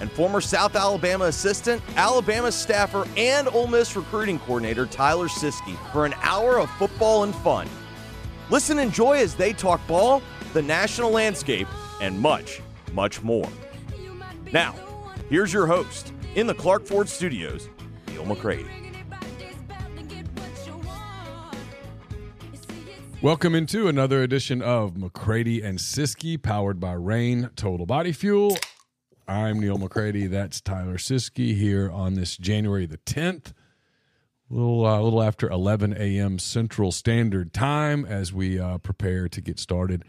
and former South Alabama assistant, Alabama staffer, and Ole Miss recruiting coordinator Tyler Siskey for an hour of football and fun. Listen and enjoy as they talk ball, the national landscape, and much, much more. Now, here's your host in the Clark Ford Studios, Neal McCready. Welcome into another edition of McCready and Siskey, powered by Reign Total Body Fuel. I'm Neal McCready. That's Tyler Siskey here on this January the 10th, a little, uh, little after 11 a.m. Central Standard Time, as we uh, prepare to get started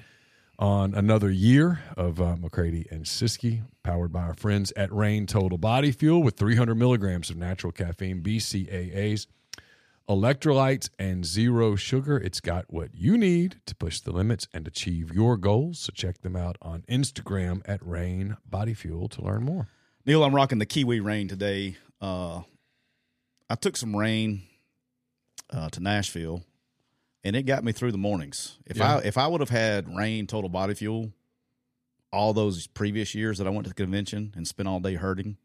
on another year of uh, McCready and Siskey, powered by our friends at Reign Total Body Fuel with 300 milligrams of natural caffeine, BCAAs electrolytes, and zero sugar. It's got what you need to push the limits and achieve your goals. So check them out on Instagram at Reign Body Fuel to learn more. Neal, I'm rocking the Kiwi Reign today. Uh, I took some Reign uh, to Nashville, and it got me through the mornings. If Yeah. I if I would have had Reign total body fuel all those previous years that I went to the convention and spent all day hurting,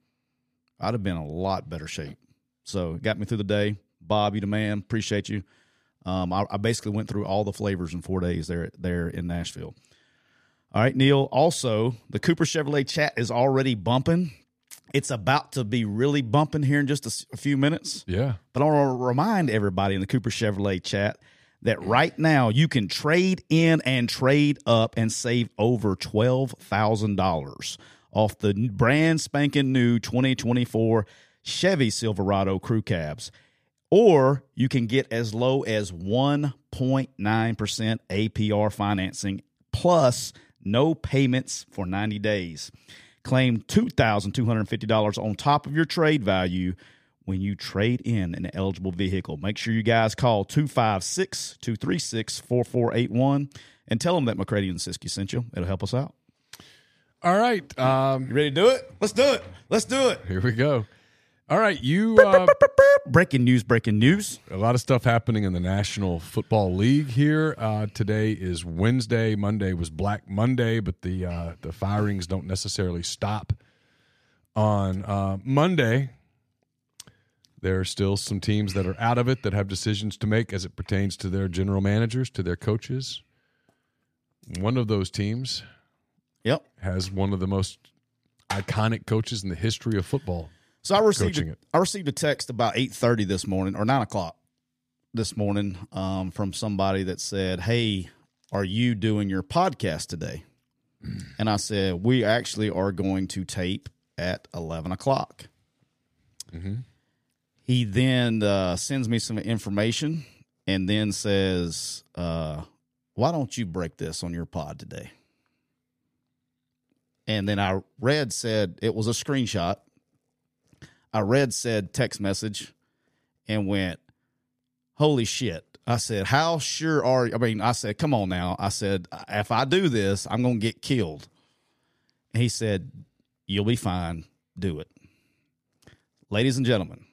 I'd have been a lot better shape. So it got me through the day. Bob, you the man. Appreciate you. Um, I, I basically went through all the flavors in four days there there in Nashville. All right, Neil. Also, the Cooper Chevrolet chat is already bumping. It's about to be really bumping here in just a few minutes. Yeah. But I want to remind everybody in the Cooper Chevrolet chat that right now you can trade in and trade up and save over $12,000 off the brand spanking new 2024 Chevy Silverado Crew Cabs. Or you can get as low as 1.9% APR financing plus no payments for 90 days. Claim $2,250 on top of your trade value when you trade in an eligible vehicle. Make sure you guys call 256 236 4481 and tell them that McCready and Siskey sent you. It'll help us out. All right. Um, You ready to do it? Let's do it. Let's do it. here we go. All right. You, uh, Breaking news, breaking news. a lot of stuff happening in the National Football League here. Uh, today is Wednesday. Monday was Black Monday, but the uh, the firings don't necessarily stop on uh, Monday. There are still some teams that are out of it that have decisions to make as it pertains to their general managers, to their coaches. One of those teams Yep. has one of the most iconic coaches in the history of football. So I received Coaching a, it. I received a text about eight thirty this morning or nine o'clock this morning um, from somebody that said, "Hey, are you doing your podcast today?" And I said, "We actually are going to tape at eleven o'clock." He then uh, sends me some information and then says, uh, "Why don't you break this on your pod today?" And then I read said it was a screenshot. I read said text message and went, "Holy shit!" I said, "How sure are you?" I mean, I said, "Come on now." I said, "If I do this, I'm going to get killed." And he said, "You'll be fine. Do it." Ladies and gentlemen,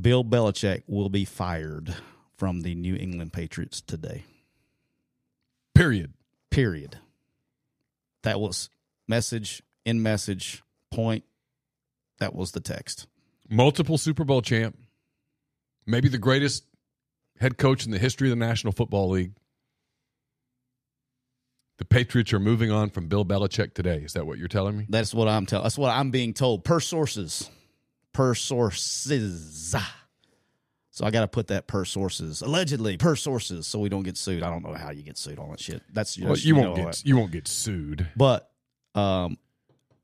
Bill Belichick will be fired from the New England Patriots today. Period. Period. That was message in message point. That was the text. Multiple Super Bowl champ, maybe the greatest head coach in the history of the National Football League. The Patriots are moving on from Bill Belichick today. Is that what you're telling me? That's what I'm telling. That's what I'm being told per sources. Per sources. So I got to put that per sources, allegedly per sources, so we don't get sued. I don't know how you get sued on that shit. That's just, Well, you know, won't get that. you won't get sued. But um,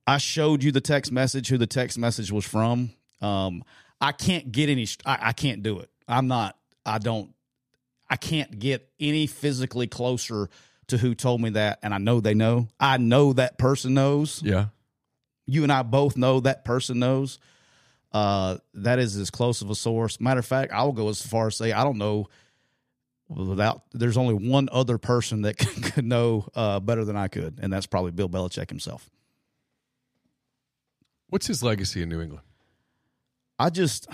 I showed you the text message, who the text message was from. Um, I can't get any. I, I can't do it. I'm not. I don't. I can't get any physically closer to who told me that, and I know they know. I know that person knows. Yeah. You and I both know that person knows. Uh, that is as close of a source. Matter of fact, I'll go as far as say I don't know. Without there's only one other person that could know uh, better than I could, and that's probably Bill Belichick himself. What's his legacy in New England? I just,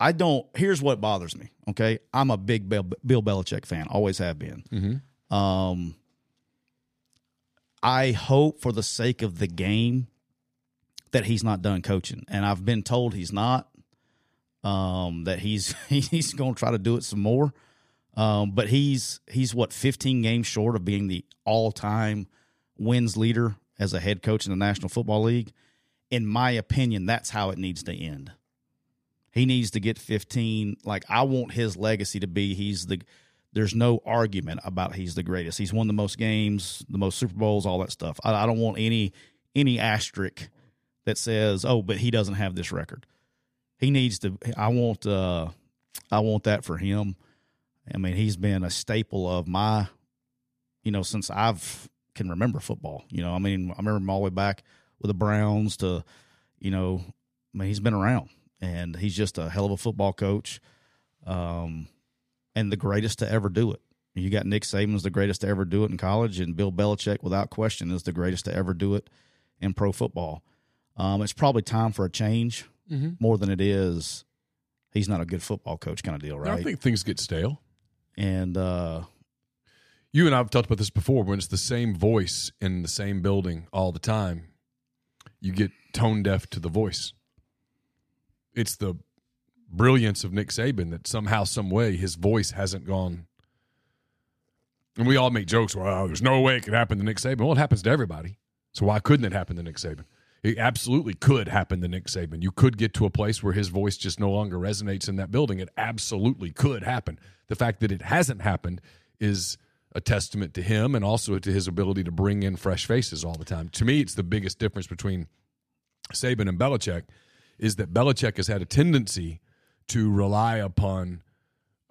I don't. Here's what bothers me. Okay, I'm a big Bill, Bill Belichick fan. Always have been. Mm-hmm. Um, I hope for the sake of the game that he's not done coaching, and I've been told he's not. Um, that he's he's going to try to do it some more. Um, but he's he's what 15 games short of being the all time wins leader as a head coach in the National Football League. In my opinion, that's how it needs to end. He needs to get 15. Like I want his legacy to be he's the there's no argument about he's the greatest. He's won the most games, the most Super Bowls, all that stuff. I, I don't want any any asterisk that says, "Oh, but he doesn't have this record." He needs to. I want. uh I want that for him. I mean, he's been a staple of my, you know, since I've can remember football. You know, I mean, I remember him all the way back with the Browns to, you know, I mean, he's been around and he's just a hell of a football coach. Um, and the greatest to ever do it. You got Nick Saban's the greatest to ever do it in college, and Bill Belichick, without question, is the greatest to ever do it in pro football. Um, it's probably time for a change Mm-hmm. more than it is. He's not a good football coach, kind of deal, right? I think things get stale. and uh, You and I have talked about this before. When it's the same voice in the same building all the time, you get tone deaf to the voice. It's the brilliance of Nick Saban that somehow, some way, his voice hasn't gone. And we all make jokes. Well, there's no way it could happen to Nick Saban. Well, it happens to everybody. So why couldn't it happen to Nick Saban? It absolutely could happen to Nick Saban. You could get to a place where his voice just no longer resonates in that building. It absolutely could happen. The fact that it hasn't happened is a testament to him and also to his ability to bring in fresh faces all the time. To me, it's the biggest difference between Saban and Belichick is that Belichick has had a tendency to rely upon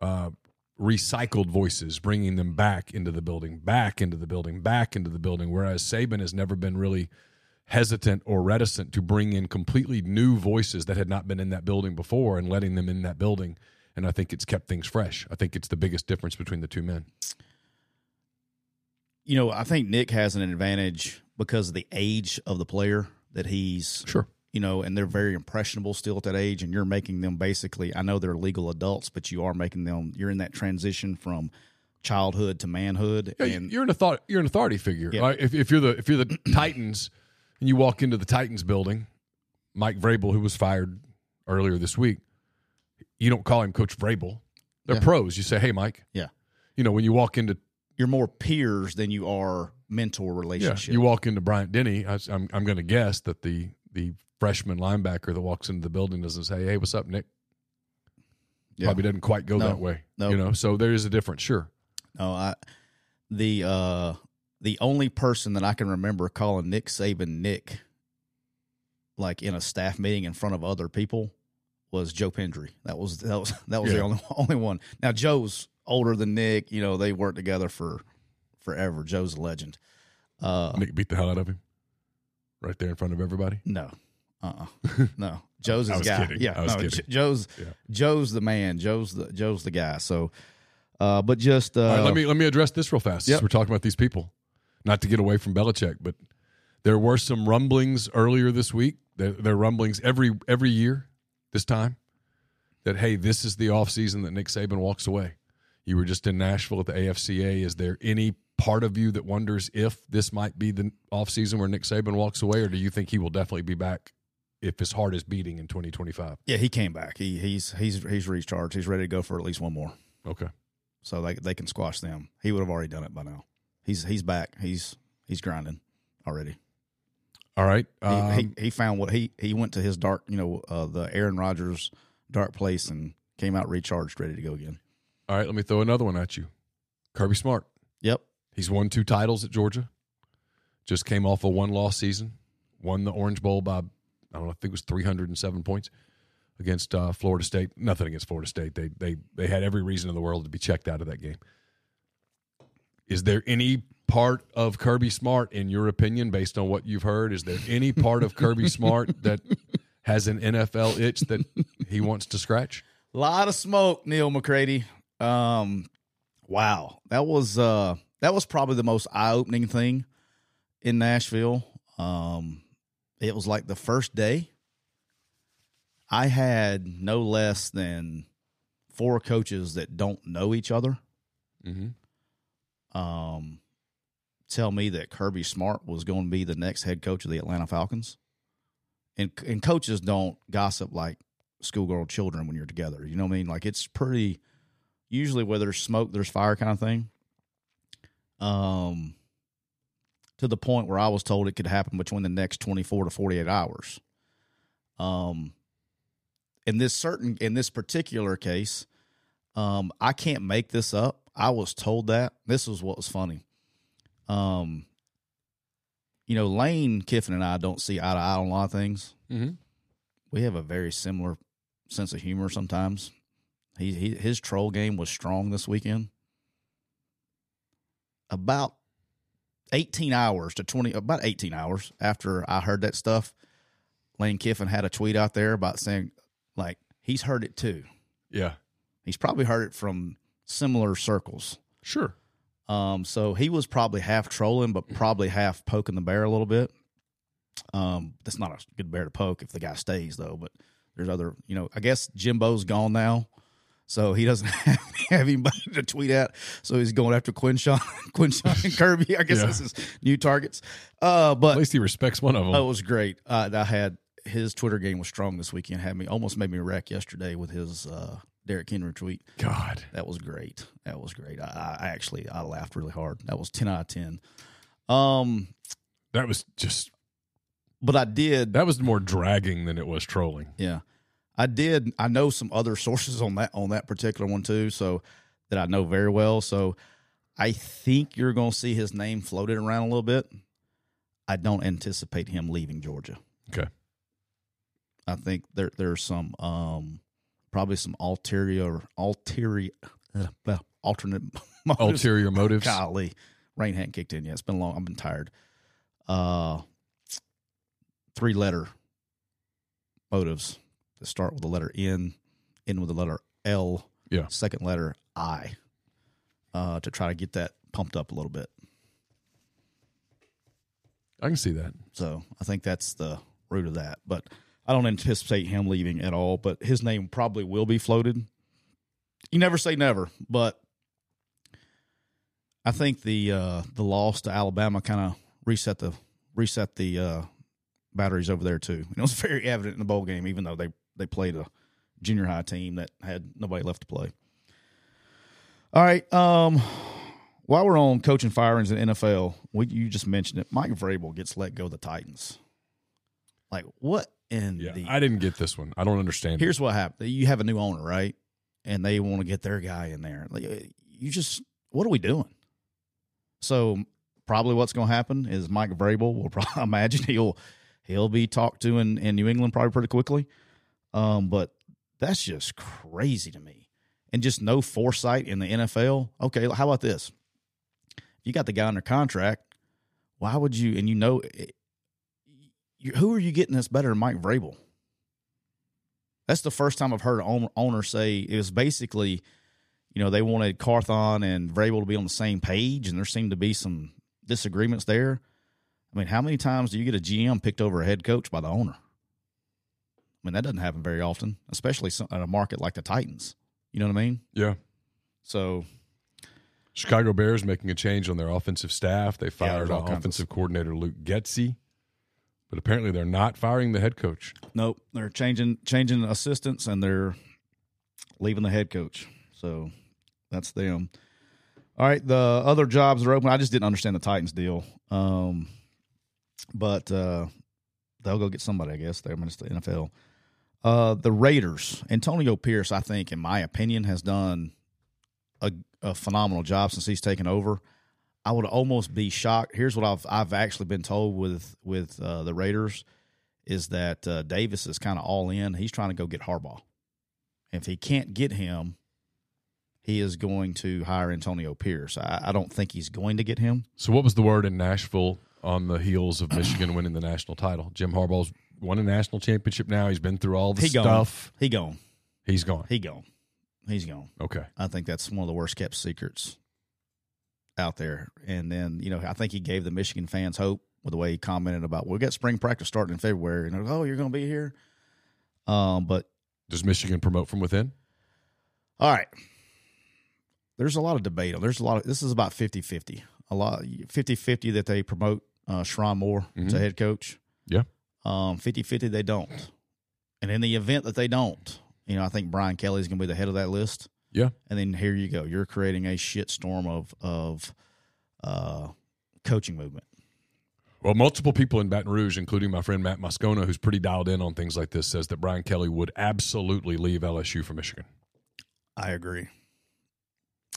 uh, recycled voices, bringing them back into the building, back into the building, back into the building, whereas Saban has never been really hesitant or reticent to bring in completely new voices that had not been in that building before and letting them in that building. And I think it's kept things fresh. I think it's the biggest difference between the two men. You know, I think Nick has an advantage because of the age of the player that he's Sure. you know, and they're very impressionable still at that age, and you're making them basically. I know they're legal adults, but you are making them. You're in that transition from childhood to manhood, Yeah, and you're an authority. You're an authority figure. Yeah. Right? If, if you're the if you're the Titans and you walk into the Titans building, Mike Vrabel, who was fired earlier this week, you don't call him Coach Vrabel. They're Yeah. pros. You say, "Hey, Mike." Yeah. You know when you walk into you're more peers than you are mentor yeah, relationship. you walk into Bryant Denny. I, am I'm going to guess that the the freshman linebacker that walks into the building doesn't say, "Hey, what's up, Nick?" Yeah. Probably doesn't quite go No. that way. No. You know, so there is a difference. Sure. No, I the uh the only person that I can remember calling Nick Saban Nick like in a staff meeting in front of other people was Joe Pendry. That was that was that was the only only one. Now Joe's older than Nick, you know, they worked together for forever. Joe's a legend. Uh Nick beat the hell out of him right there in front of everybody. no. Uh-uh. No. Joe's his guy. kidding. Yeah, I was no, kidding. Joe's Yeah. Joe's the man. Joe's the Joe's the guy. So uh but just uh All right, let me let me address this real fast. Yep. Since we're talking about these people, not to get away from Belichick, but there were some rumblings earlier this week. There, there are rumblings every every year this time that hey, this is the offseason that Nick Saban walks away. You were just in Nashville at the AFCA. Is there any part of you that wonders if this might be the offseason where Nick Saban walks away, or do you think he will definitely be back if his heart is beating in 2025? Yeah, he came back. He he's he's he's recharged. He's ready to go for at least one more. Okay. So they they can squash them. He would have already done it by now. He's he's back. He's he's grinding already. All right. He, Um, he he found what he he went to his dark, you know, uh, the Aaron Rodgers dark place and came out recharged, ready to go again. All right. Let me throw another one at you. Kirby Smart. Yep. He's won two titles at Georgia. Just came off a one loss season. Won the Orange Bowl by I don't know. I think it was 307 points against uh, Florida State. Nothing against Florida State. They they they had every reason in the world to be checked out of that game. Is there any part of Kirby Smart, in your opinion, based on what you've heard, is there any part of Kirby Smart that has an NFL itch that he wants to scratch? A lot of smoke, Neal McCready. Um, wow, that was uh, that was probably the most eye opening thing in Nashville. Um, it was like the first day. I had no less than four coaches that don't know each other. Mm-hmm. Um, tell me that Kirby Smart was going to be the next head coach of the Atlanta Falcons. And and coaches don't gossip like schoolgirl children when you're together. You know what I mean? Like it's pretty usually where there's smoke, there's fire kind of thing. Um to the point where I was told it could happen between the next 24 to 48 hours. Um in this certain in this particular case, um I can't make this up. I was told that. This was what was funny. Um you know, Lane Kiffin and I don't see eye to eye on a lot of things. Mm-hmm. We have a very similar sense of humor sometimes. He, he his troll game was strong this weekend. About 18 hours to 20 about 18 hours after I heard that stuff, Lane Kiffin had a tweet out there about saying like he's heard it too. Yeah. He's probably heard it from similar circles. Sure. Um, so he was probably half trolling, but probably half poking the bear a little bit. Um, that's not a good bear to poke if the guy stays though. But there's other, you know, I guess Jimbo's gone now, so he doesn't have, have anybody to tweet at. So he's going after Quinshon, Quinshon and Kirby. I guess Yeah. this is new targets. Uh, but At least he respects one of them. That was great. Uh, I had his Twitter game was strong this weekend. Had me almost made me wreck yesterday with his uh, Derrick Henry tweet. God. That was great. That was great. I, I actually I laughed really hard. That was ten out of ten. Um, That was just but I did. that was more dragging than it was trolling. Yeah, I did. I know some other sources on that on that particular one too. So that I know very well. So I think you're going to see his name floated around a little bit. I don't anticipate him leaving Georgia. Okay. I think there there's some um probably some ulterior ulterior uh, well, alternate motives. Ulterior motives. Golly, Reign hadn't kicked in yet. It's been long. I've been tired. Uh, three letter motives that start with the letter N, end with the letter L. Yeah. Second letter I. Uh, to try to get that pumped up a little bit. I can see that. So I think that's the root of that. But I don't anticipate him leaving at all. But his name probably will be floated. You never say never, but I think the uh, the loss to Alabama kind of reset the reset the uh, batteries over there too. And it was very evident in the bowl game, even though they they played a junior high team that had nobody left to play. All right. Um, while we're on coaching firings in NFL, we, you just mentioned it. Mike Vrabel gets let go of the Titans. Like what in Yeah. the? I didn't get this one. I don't understand. it. Here's what happened. You have a new owner, right? And they want to get their guy in there. Like, uh, you just, what are we doing? So probably what's going to happen is Mike Vrabel will probably imagine he'll he'll be talked to in, in New England probably pretty quickly. Um, but that's just crazy to me, and just no foresight in the NFL. Okay, how about this? You got the guy under contract, why would you? And you know, it, you, who are you getting that's better than Mike Vrabel? That's the first time I've heard an owner say it was basically, you know, they wanted Carthon and Vrabel to be on the same page, and there seemed to be some disagreements there. I mean, how many times do you get a GM picked over a head coach by the owner? I mean, that doesn't happen very often, especially at a market like the Titans. You know what I mean? Yeah. So Chicago Bears making a change on their offensive staff. They fired of offensive coordinator Luke Getsy, but apparently they're not firing the head coach. Nope, they're changing changing assistants and they're leaving the head coach. So that's them. All right, the other jobs are open. I just didn't understand the Titans deal, um, but uh, they'll go get somebody. I guess they're I mean, it's the NFL. Uh, the Raiders, Antonio Pierce, I think, in my opinion, has done a, a phenomenal job since he's taken over. I would almost be shocked. Here's what I've I've actually been told with with uh, the Raiders is that uh, Davis is kind of all in. He's trying to go get Harbaugh. If he can't get him, he is going to hire Antonio Pierce. I, I don't think he's going to get him. So, what was the word in Nashville on the heels of Michigan winning the national title? Jim Harbaugh's won a national championship now. He's been through all the He gone. stuff. He gone. He's gone. He gone. He's gone. Okay. I think that's one of the worst kept secrets out there. And then, you know, I think he gave the Michigan fans hope with the way he commented about, we got spring practice starting in February. And like, oh, you're going to be here? Um, But Does Michigan promote from within? all right. There's a lot of debate. On there's a lot of, this is about 50 50. A lot, 50 50 that they promote uh, Sherrone Moore to head coach. Yeah. Um, 50 50 they don't. And in the event that they don't, you know, I think Brian Kelly's going to be the head of that list. Yeah. and then here you go. You're creating a shitstorm of of uh, coaching movement. Well, multiple people in Baton Rouge, including my friend Matt Moscona, who's pretty dialed in on things like this, says that Brian Kelly would absolutely leave LSU for Michigan. I agree.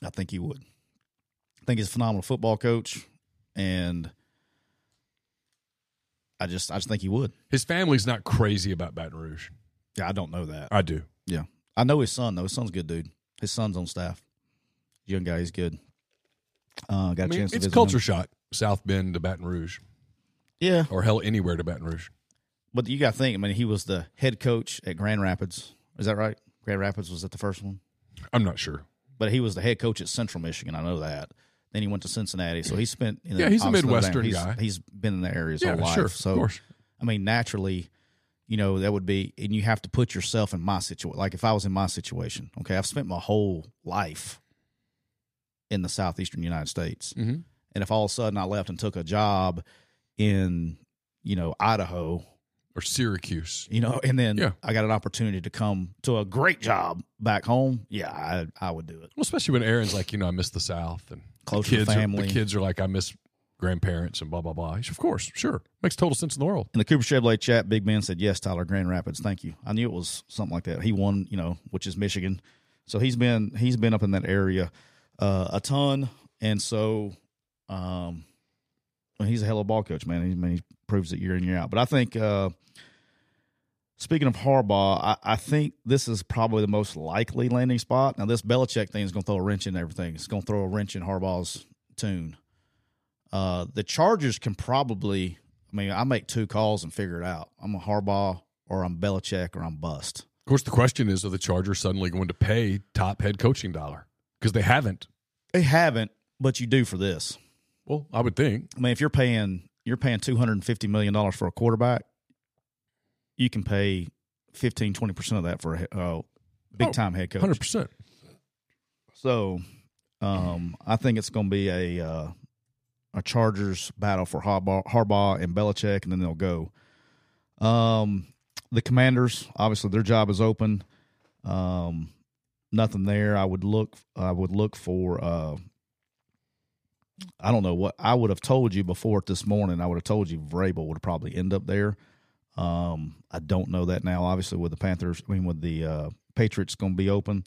I think he would. I think he's a phenomenal football coach, and I just I just think he would. His family's not crazy about Baton Rouge. Yeah, I don't know that. I do. Yeah, I know his son though. His son's a good dude. His son's on staff. Young guy, he's good. Uh, got I a mean, chance to it's culture him. shot. South Bend to Baton Rouge, Yeah, or hell, anywhere to Baton Rouge. but you got to think. I mean, he was the head coach at Grand Rapids. Is that right? Grand Rapids was that the first one? I'm not sure. but he was the head coach at Central Michigan. I know that. Then he went to Cincinnati, so he spent. You know, Yeah, he's a Midwestern Dame. guy. He's, he's been in the area his Yeah, whole life. sure, so. I mean, naturally, you know, that would be, and you have to put yourself in my situation. Like if I was in my situation, okay, I've spent my whole life in the southeastern United States, Mhm. and if all of a sudden I left and took a job in, you know, Idaho, Or Syracuse. you know, and then Yeah. I got an opportunity to come to a great job back home, yeah, I I would do it. Well, especially when Aaron's like, you know, I miss the South, and Close the to kids the Are, family. the kids are like, I miss grandparents and blah blah blah. Said, Of course, sure, makes total sense in the world. In the Cooper Chevrolet chat, Big Ben said, "Yes, Tyler Grand Rapids. Thank you. I knew it was something like that. He won, you know, which is Michigan. So he's been he's been up in that area uh, a ton, and so um, he's a hell of a ball coach, man. He, I mean, he proves it year in year out. But I think uh, speaking of Harbaugh, I, I think this is probably the most likely landing spot. Now, this Belichick thing is going to throw a wrench in everything. It's going to throw a wrench in Harbaugh's tune. Uh, the Chargers can probably. I mean, I make two calls and figure it out. I'm a Harbaugh, or I'm Belichick, or I'm bust. Of course, the question is, are the Chargers suddenly going to pay top head coaching dollar? Because they haven't. They haven't, but you do for this. Well, I would think. I mean, if you're paying you're paying two hundred and fifty million dollars for a quarterback, you can pay 15 20 percent of that for a uh, big time head coach. Hundred percent. So, um, I think it's going to be a uh, a Chargers battle for Harbaugh, Harbaugh and Belichick, and then they'll go. Um, the Commanders, obviously, their job is open. Um, nothing there. I would look. I would look for. Uh, I don't know what I would have told you before this morning. I would have told you Vrabel would probably end up there. Um, I don't know that now. Obviously, with the Panthers, I mean, with the uh, Patriots, going to be open.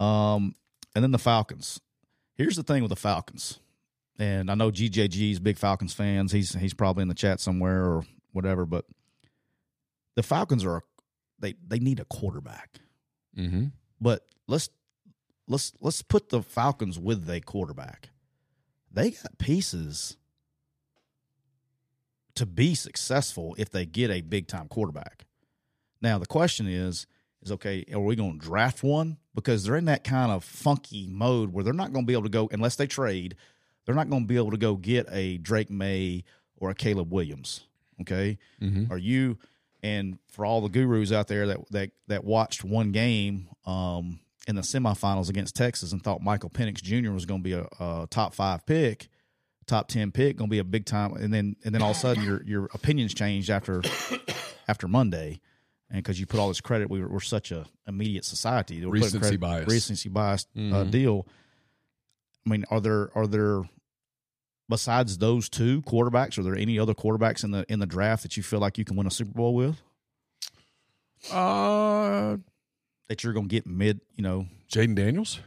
Um, and then the Falcons. Here's the thing with the Falcons, and I know GJG's big Falcons fans. He's he's probably in the chat somewhere or whatever. But the Falcons are they they need a quarterback. Mm-hmm. But let's let's let's put the Falcons with a quarterback. They got pieces to be successful if they get a big time quarterback. Now the question is is okay, are we going to draft one because they're in that kind of funky mode where they're not going to be able to go unless they trade, they're not going to be able to go get a Drake Maye or a Caleb Williams, okay? Mm-hmm. Are you and for all the gurus out there that that that watched one game um, in the semifinals against Texas and thought Michael Penix Jr. was going to be a, a top five pick, top ten pick, going to be a big time, and then and then all of a sudden your your opinions changed after after Monday, and because you put all this credit, we were, we're such a immediate society, We're Recency credit- bias. recency bias uh, Mhm. deal. I mean, are there are there besides those two quarterbacks? Are there any other quarterbacks in the in the draft that you feel like you can win a Super Bowl with? Uh, That you're going to get mid, you know, Jayden Daniels.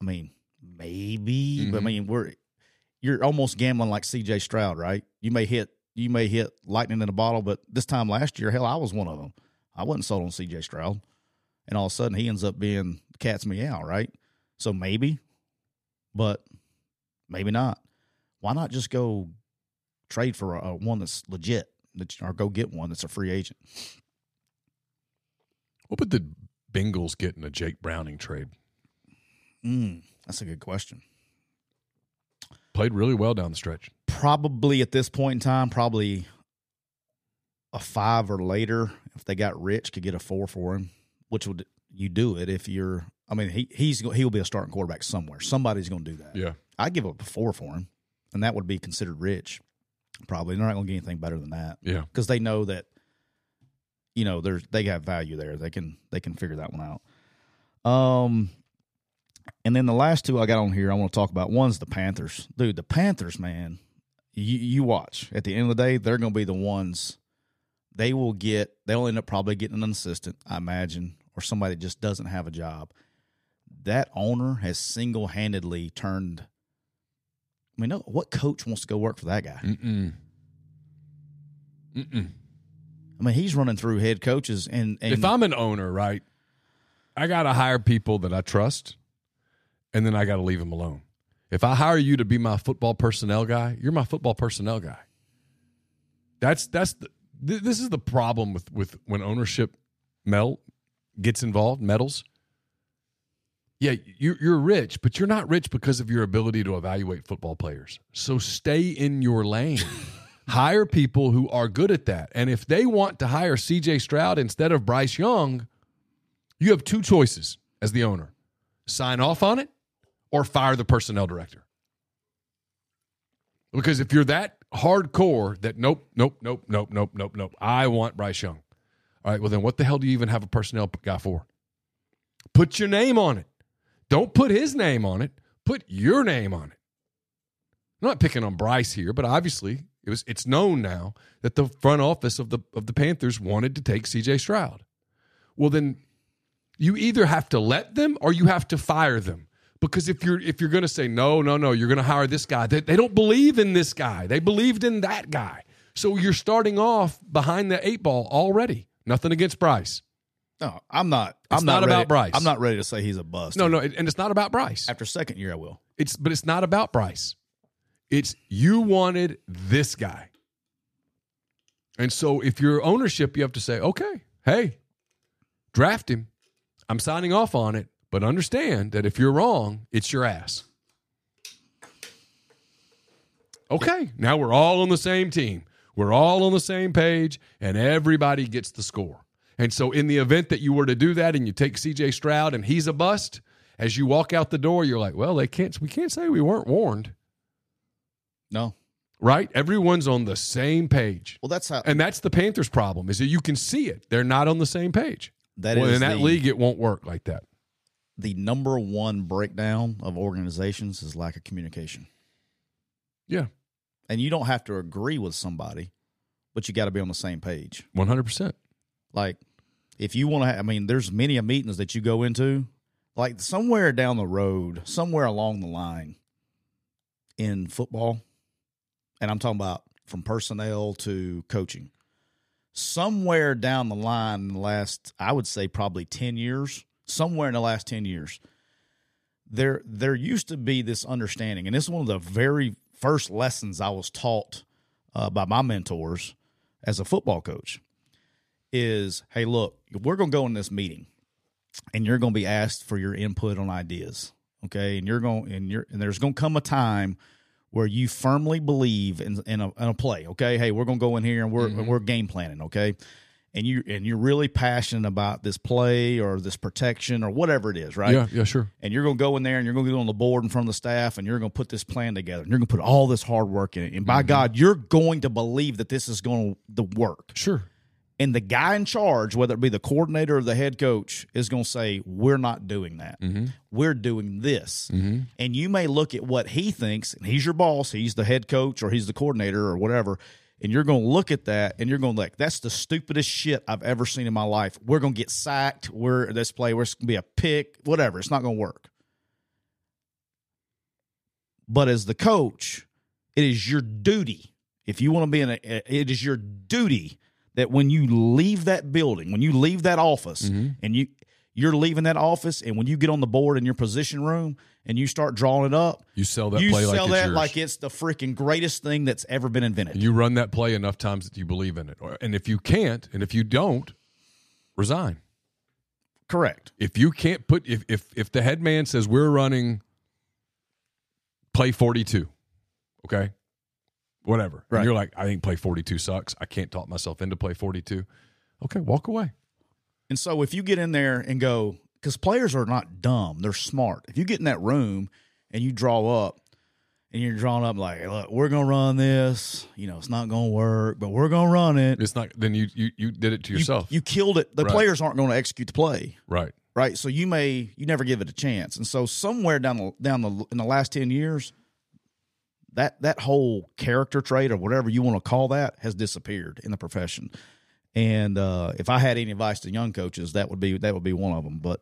I mean, maybe, but I Mhm. mean, we're you're almost gambling like C.J. Stroud, right? You may hit you may hit lightning in a bottle, but this time last year, hell, I was one of them. I wasn't sold on C.J. Stroud, and all of a sudden he ends up being the cat's meow, right? So maybe, but maybe not. Why not just go trade for a, a one that's legit, that, or go get one that's a free agent? What would the Bengals get in a Jake Browning trade? Mm, that's a good question. Played really well down the stretch. probably at this point in time, probably a five or later. If they got rich, could get a four for him. Which would you do it if you're? I mean, he he's he will be a starting quarterback somewhere. Somebody's going to do that. Yeah. I give up a four for him, and that would be considered rich. Probably they're not going to get anything better than that Yeah. because they know that you know there's they got value there. They can they can figure that one out. Um, and then the last two I got on here I want to talk about. One's the Panthers, dude. The Panthers, man. You you watch at the end of the day, they're going to be the ones. They will get. They'll end up probably getting an assistant, I imagine, or somebody that just doesn't have a job. That owner has single handedly turned. I mean, no, what coach wants to go work for that guy? Mm-mm. Mm-mm. I mean, he's running through head coaches, and, and if I'm an owner, right, I got to hire people that I trust, and then I got to leave them alone. If I hire you to be my football personnel guy, you're my football personnel guy. That's that's the, th- this is the problem with with when ownership melt gets involved, meddles. Yeah, you're you're rich, but you're not rich because of your ability to evaluate football players. So stay in your lane. hire people who are good at that. And if they want to hire CJ Stroud instead of Bryce Young, you have two choices as the owner sign off on it or fire the personnel director. Because if you're that hardcore that nope, nope, nope, nope, nope, nope, nope, I want Bryce Young. All right, well, then what the hell do you even have a personnel guy for? Put your name on it. Don't put his name on it. Put your name on it. I'm not picking on Bryce here, but obviously it was it's known now that the front office of the of the Panthers wanted to take CJ Stroud. Well, then you either have to let them or you have to fire them. Because if you're if you're going to say no, no, no, you're going to hire this guy. They, they don't believe in this guy. They believed in that guy. So you're starting off behind the eight ball already. Nothing against Bryce. no, I'm not. It's I'm not ready- about Bryce. I'm not ready to say he's a bust. No, no, and it's not about Bryce. After second year, I will. It's but it's not about Bryce. It's you wanted this guy. And so if you're ownership, you have to say, okay, hey, draft him. I'm signing off on it, but understand that if you're wrong, it's your ass. Okay, now we're all on the same team. We're all on the same page, and everybody gets the score. And so, in the event that you were to do that and you take CJ Stroud and he's a bust, as you walk out the door, you're like, well, they can't, we can't say we weren't warned, No. right? Everyone's on the same page. Well, that's how. And that's the Panthers' problem is that you can see it. They're not on the same page. That well, is in that the- league, it won't work like that. the number one breakdown of organizations is lack of communication. Yeah, And you don't have to agree with somebody, but you got to be on the same page. 100%. Like, if you want to, I mean, there's many a meetings that you go into, like somewhere down the road, somewhere along the line in football, and I'm talking about from personnel to coaching, somewhere down the line in the last, I would say probably 10 years, somewhere in the last 10 years, there there used to be this understanding, and this is one of the very first lessons I was taught uh, by my mentors as a football coach is hey look we're going to go in this meeting and you're going to be asked for your input on ideas okay? And you're going and you're and there's going to come a time where you firmly believe in in a, in a play okay hey we're going to go in here and we're and we're game planning okay and you and you're really passionate about this play or this protection or whatever it is, right? Yeah, yeah, sure. And you're going to go in there and you're going to get on the board in front of the staff and you're going to put this plan together. And you're going to put all this hard work in it. And by mm-hmm. God, you're going to believe that this is going to work. Sure. And the guy in charge, whether it be the coordinator or the head coach, is going to say, We're not doing that. Mm-hmm. We're doing this. Mm-hmm. And you may look at what he thinks, and he's your boss, he's the head coach or he's the coordinator or whatever. And you're going to look at that and you're going to like, that's the stupidest shit I've ever seen in my life. We're going to get sacked. We're this play, we're going to be a pick, whatever. It's not going to work. But as the coach, it is your duty. If you want to be in a, it is your duty that when you leave that building, when you leave that office, mm-hmm. and you you're leaving that office, and when you get on the board in your position room and you start drawing it up, You sell that you play sell like it's that yours. like it's the freaking greatest thing that's ever been invented. you run that play enough times that you believe in it. And if you can't, and if you don't, resign. Correct. If you can't put if if if the head man says we're running play 42, okay? Whatever. Right. And you're like, I think play 42 sucks. I can't talk myself into play 42. Okay, walk away. And so if you get in there and go, because players are not dumb, they're smart. If you get in that room and you draw up and you're drawing up like, look, we're gonna run this, you know, it's not gonna work, but we're gonna run it. It's not then you you you did it to You- yourself. You, killed it. The Right. players aren't going to execute the play, right. right? So you may you never give it a chance. And so somewhere down the down the in the last ten years, that that whole character trait or whatever you want to call that has disappeared in the profession. And uh, if I had any advice to young coaches, that would be that would be one of them. But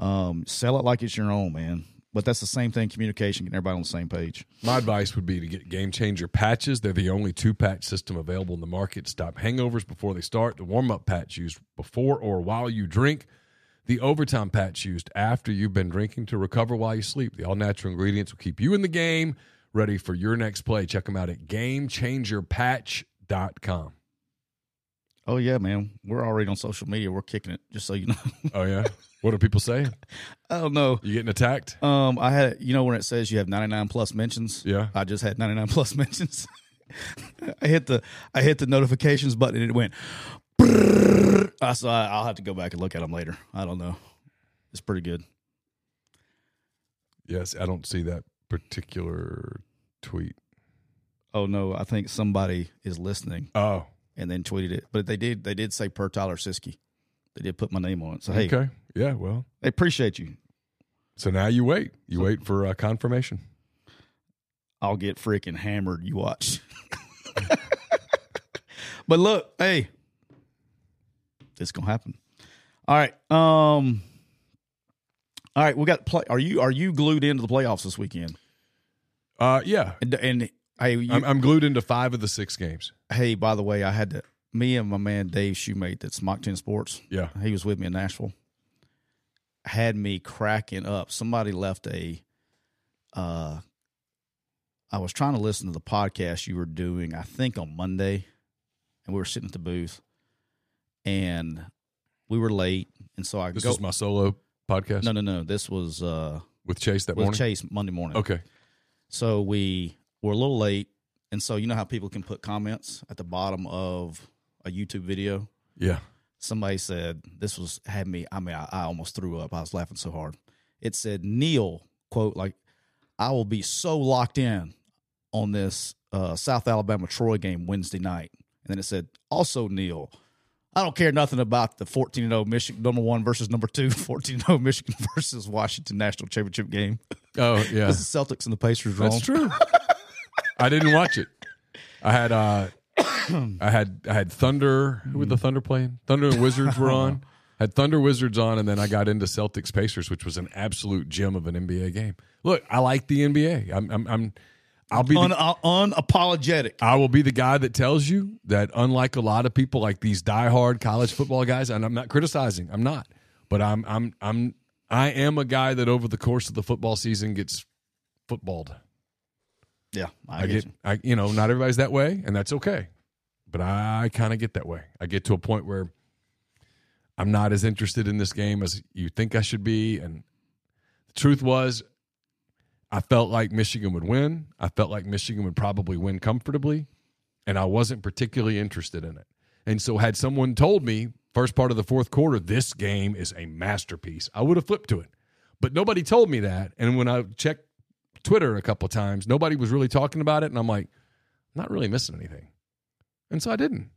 um, sell it like it's your own, man. But that's the same thing. Communication, getting everybody on the same page. My advice would be to get Game Changer patches. They're the only two patch system available in the market. Stop hangovers before they start. The warm up patch used before or while you drink. The overtime patch used after you've been drinking to recover while you sleep. The all natural ingredients will keep you in the game, ready for your next play. Check them out at GameChangerPatch.com. Oh yeah, man. We're already on social media. We're kicking it. Just so you know. Oh yeah, what are people saying? I don't know. You getting attacked? Um, I had you know when it says you have 99 plus mentions. Yeah. I just had 99 plus mentions. I hit the I hit the notifications button and it went. I so I, I'll have to go back and look at them later. I don't know. It's pretty good. Yes, I don't see that particular tweet. Oh no, I think somebody is listening Oh, and then tweeted it. But they did they did say per Tyler Siskey. They did put my name on it. So hey, okay. Yeah, well, they appreciate you. so now you wait. You wait for uh, confirmation. I'll get freaking hammered. You watch. but look, hey, it's gonna happen. All right. Um. All right, we got play. Are you are you glued into the playoffs this weekend? Uh, yeah, And, and hey, you, I'm, I'm glued into five of the six games. hey, by the way, I had to. Me and my man Dave Shoemate, that's Mock Ten Sports. Yeah. he was with me in Nashville. Had me cracking up. Somebody left a. Uh, I was trying to listen to the podcast you were doing. I think on Monday, and we were sitting at the booth, and we were late, and so I This go. is my solo podcast no, no, no. This was uh, with Chase that with morning. Chase Monday morning. Okay. So we were a little late, and so you know how people can put comments at the bottom of a YouTube video. Yeah. Somebody said this was had me. I mean, I, I almost threw up. I was laughing so hard. It said Neal quote like, "I will be so locked in on this uh, South Alabama Troy game Wednesday night," and then it said also Neal. I don't care nothing about the 14 0 Michigan, number one versus number two, 14 0 Michigan versus Washington national championship game. Oh yeah. The Celtics and the Pacers wrong. That's true. I didn't watch it. I had uh I had I had Thunder who were the Thunder playing? Thunder and Wizards were on. I Had Thunder Wizards on and then I got into Celtics Pacers, which was an absolute gem of an NBA game. Look, I like the NBA. I'm I'm, I'm I'll be the, Un- uh, unapologetic. I will be the guy that tells you that unlike a lot of people like these diehard college football guys, and I'm not criticizing, I'm not, but I'm I'm I'm I am a guy that over the course of the football season gets footballed. Yeah, I, I get, you. I, you know, not everybody's that way, and that's okay. But I kind of get that way. I get to a point where I'm not as interested in this game as you think I should be. And the truth was, I felt like Michigan would win. I felt like Michigan would probably win comfortably, and I wasn't particularly interested in it. And so, had someone told me first part of the fourth quarter, this game is a masterpiece, I would have flipped to it. But nobody told me that. And when I checked Twitter a couple times, nobody was really talking about it. And I'm like, I'm not really missing anything. And so I didn't.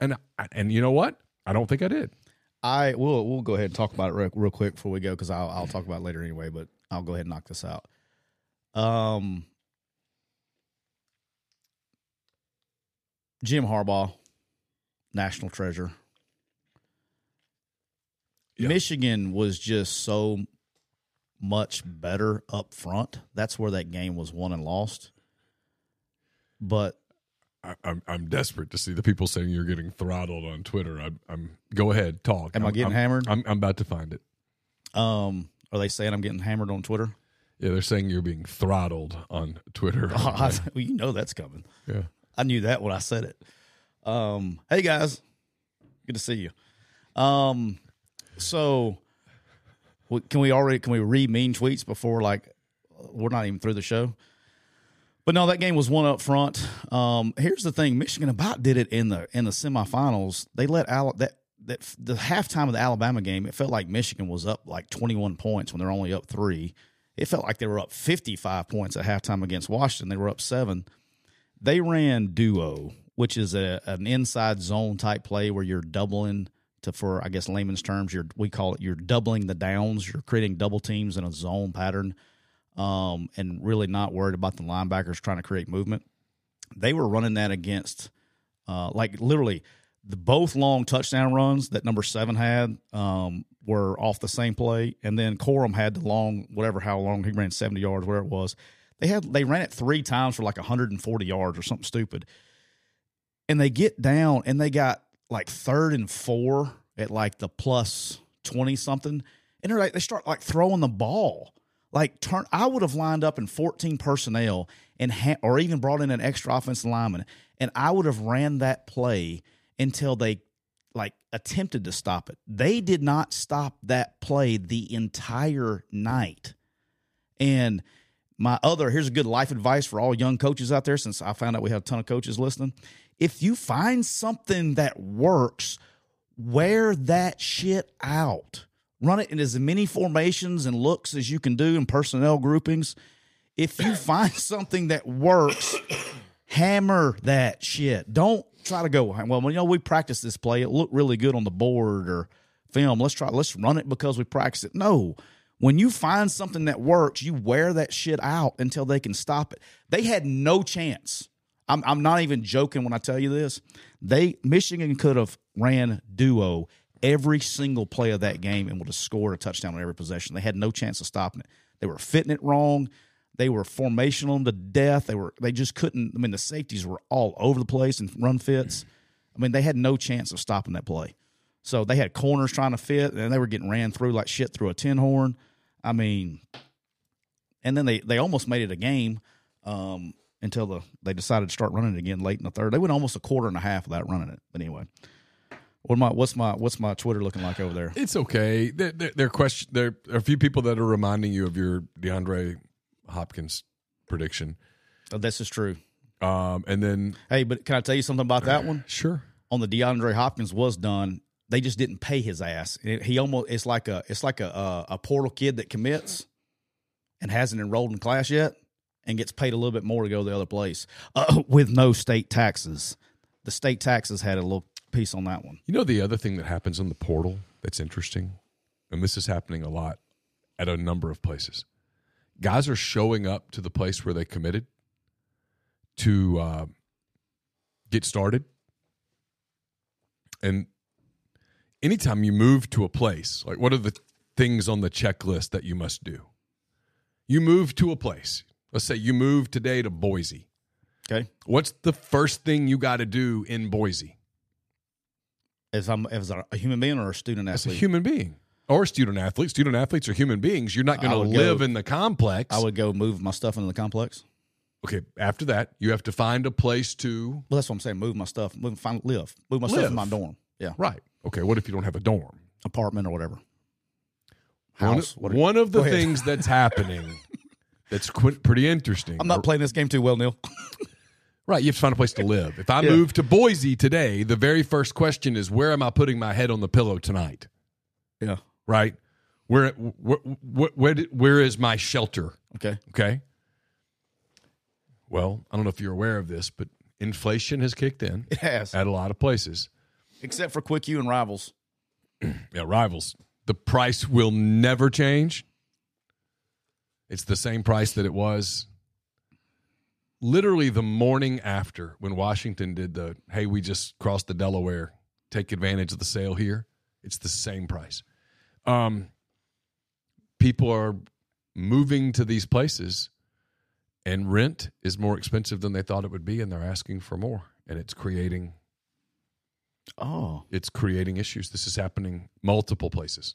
And and you know what? I don't think I did. I will we'll go ahead and talk about it real, real quick before we go because I'll I'll talk about it later anyway. But I'll go ahead and knock this out. Um, Jim Harbaugh, national treasure. Yeah. Michigan was just so much better up front. That's where that game was won and lost. But I, I'm I'm desperate to see the people saying you're getting throttled on Twitter. I'm, I'm go ahead, talk. Am I I'm- getting I'm- hammered? I'm, I'm about to find it. um, are they saying I'm getting hammered on Twitter? Yeah, they're saying you're being throttled on Twitter. Oh, I, well, you know that's coming. yeah. I knew that when I said it. Um, hey guys, good to see you. Um, so can we already can we read mean tweets before like we're not even through the show? But no, that game was one up front. Um, here's the thing: Michigan about did it in the in the semifinals. They let Al- that that the halftime of the Alabama game. It felt like Michigan was up like 21 points when they're only up three. It felt like they were up 55 points at halftime against Washington. They were up seven they ran duo, which is a an inside zone type play where you're doubling to for I guess layman's terms, you're we call it you're doubling the downs. You're creating double teams in a zone pattern, um, and really not worried about the linebackers trying to create movement. They were running that against, uh, like literally the both long touchdown runs that number seven had um, were off the same play, and then Corum had the long whatever how long he ran seventy yards, where it was. They had they ran it three times for like 140 yards or something stupid. And they get down and they got like third and four at like the plus 20 something. And they're like they start like throwing the ball. Like turn I would have lined up in 14 personnel and ha- or even brought in an extra offensive lineman and I would have ran that play until they like attempted to stop it. They did not stop that play the entire night. And my other here's a good life advice for all young coaches out there since I found out we have a ton of coaches listening. If you find something that works, wear that shit out. Run it in as many formations and looks as you can do in personnel groupings. If you find something that works, hammer that shit. Don't try to go, well, you know, we practice this play. It looked really good on the board or film. Let's try, let's run it because we practice it. No. When you find something that works, you wear that shit out until they can stop it. They had no chance. I'm, I'm not even joking when I tell you this. They Michigan could have ran duo every single play of that game and would have scored a touchdown on every possession. They had no chance of stopping it. They were fitting it wrong. They were formational to death. They were they just couldn't. I mean, the safeties were all over the place and run fits. I mean, they had no chance of stopping that play. So they had corners trying to fit, and they were getting ran through like shit through a tin horn. I mean, and then they they almost made it a game um, until the they decided to start running it again late in the third. They went almost a quarter and a half without running it. But anyway, what my what's my what's my Twitter looking like over there? It's okay. There, there, there, question, there are a few people that are reminding you of your DeAndre Hopkins prediction. Oh, this is true. Um, and then, Hey, but can I tell you something about that one? sure. On the DeAndre Hopkins was done. They just didn't pay his ass. It- he almost it's like a it's like a, a a portal kid that commits and hasn't enrolled in class yet and gets paid a little bit more to go the other place uh, with no state taxes. The state taxes had a little piece on that one. You know, the other thing that happens on the portal that's interesting, and this is happening a lot at a number of places. Guys are showing up to the place where they committed to uh, get started. And anytime you move to a place, like what are the things on the checklist that you must do? You move to a place. Let's say you move today to Boise. Okay, What's the first thing you got to do in Boise? as I'm as a human being or a student as a athlete, human being or student athlete. Student athletes are human beings. You're not going to live go- in the complex. I would go move my stuff into the complex. okay, after that, you have to find a place to. Well, that's what I'm saying. Move my stuff. Move, find, live. Move my stuff in my dorm. Yeah, Right. Okay. What if you don't have a dorm? apartment or whatever. One, House. What- one of the things that's happening that's qu- pretty interesting. I'm not playing this game too well, Neal. Right, you have to find a place to live. If I Yeah. move to Boise today, the very first question is where am I putting my head on the pillow tonight? Yeah. Right? Where where where, where, where is my shelter? Okay. Okay. Well, I don't know if you're aware of this, but inflation has kicked in It has, at a lot of places. except for Quick U and Rivals. Yeah, rivals. The price will never change. It's the same price that it was literally the morning after when Washington did the hey, we just crossed the Delaware, take advantage of the sale here. It's the same price. Um, people are moving to these places and rent is more expensive than they thought it would be and they're asking for more and it's creating Oh, it's creating issues. This is happening multiple places.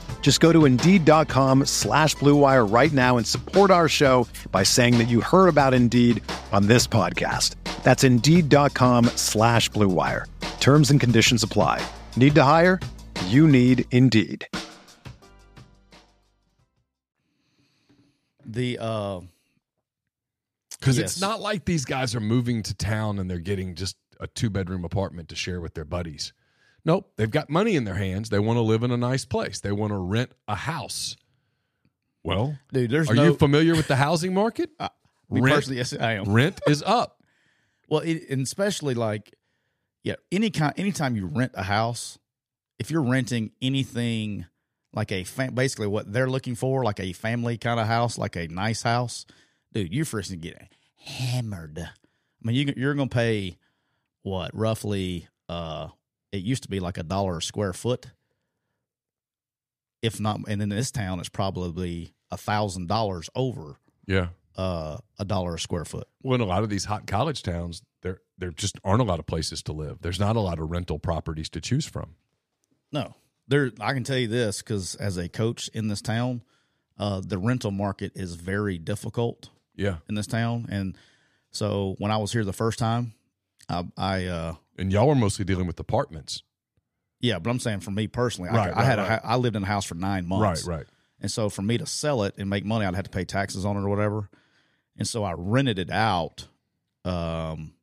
Just go to Indeed.com slash Blue Wire right now and support our show by saying that you heard about Indeed on this podcast. That's Indeed.com slash Blue Wire. Terms and conditions apply. Need to hire? You need Indeed. the uh, Because Yes. it's not like these guys are moving to town and they're getting just a two bedroom apartment to share with their buddies. Nope, they've got money in their hands. They want to live in a nice place. They want to rent a house. Well, dude. There's are no. you familiar with the housing market? me rent- personally, yes, I am. Rent is up. Well, it, and especially like, yeah, any kind, anytime you rent a house, if you're renting anything like a fam- basically what they're looking for, like a family kind of house, like a nice house, dude, you're first to get hammered. I mean, you, you're going to pay what roughly? uh It used to be like a dollar a square foot, if not. And in this town, it's probably a thousand dollars over Yeah. uh a dollar a square foot. Well, in a lot of these hot college towns, there there just aren't a lot of places to live. There's not a lot of rental properties to choose from. No, there. I can tell you this because as a coach in this town, uh, the rental market is very difficult Yeah. in this town, and so when I was here the first time, I, I uh, And y'all are mostly dealing with apartments. yeah, but I'm saying for me personally, I, Right, I had right, a I lived in a house for nine months, Right, right. and so for me to sell it and make money, I'd have to pay taxes on it or whatever, and so I rented it out, um,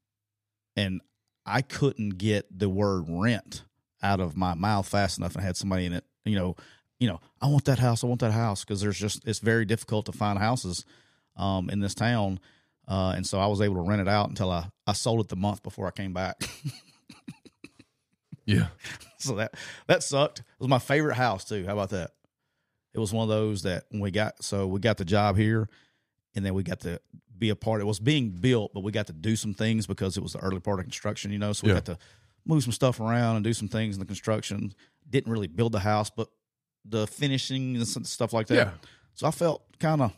and I couldn't get the word rent out of my mouth fast enough, and I had somebody in it, you know, you know, I want that house, I want that house, because there's just it's very difficult to find houses, um, in this town, uh, and so I was able to rent it out until I I sold it the month before I came back. Yeah. so that that sucked. It was my favorite house too. How about that? It was one of those that when we got so we got the job here, and then we got to be a part. It was being built, but we got to do some things because it was the early part of construction. You know, so we Yeah. got to move some stuff around and do some things in the construction. Didn't really build the house, but the finishing and some stuff like that. Yeah. So I felt kind of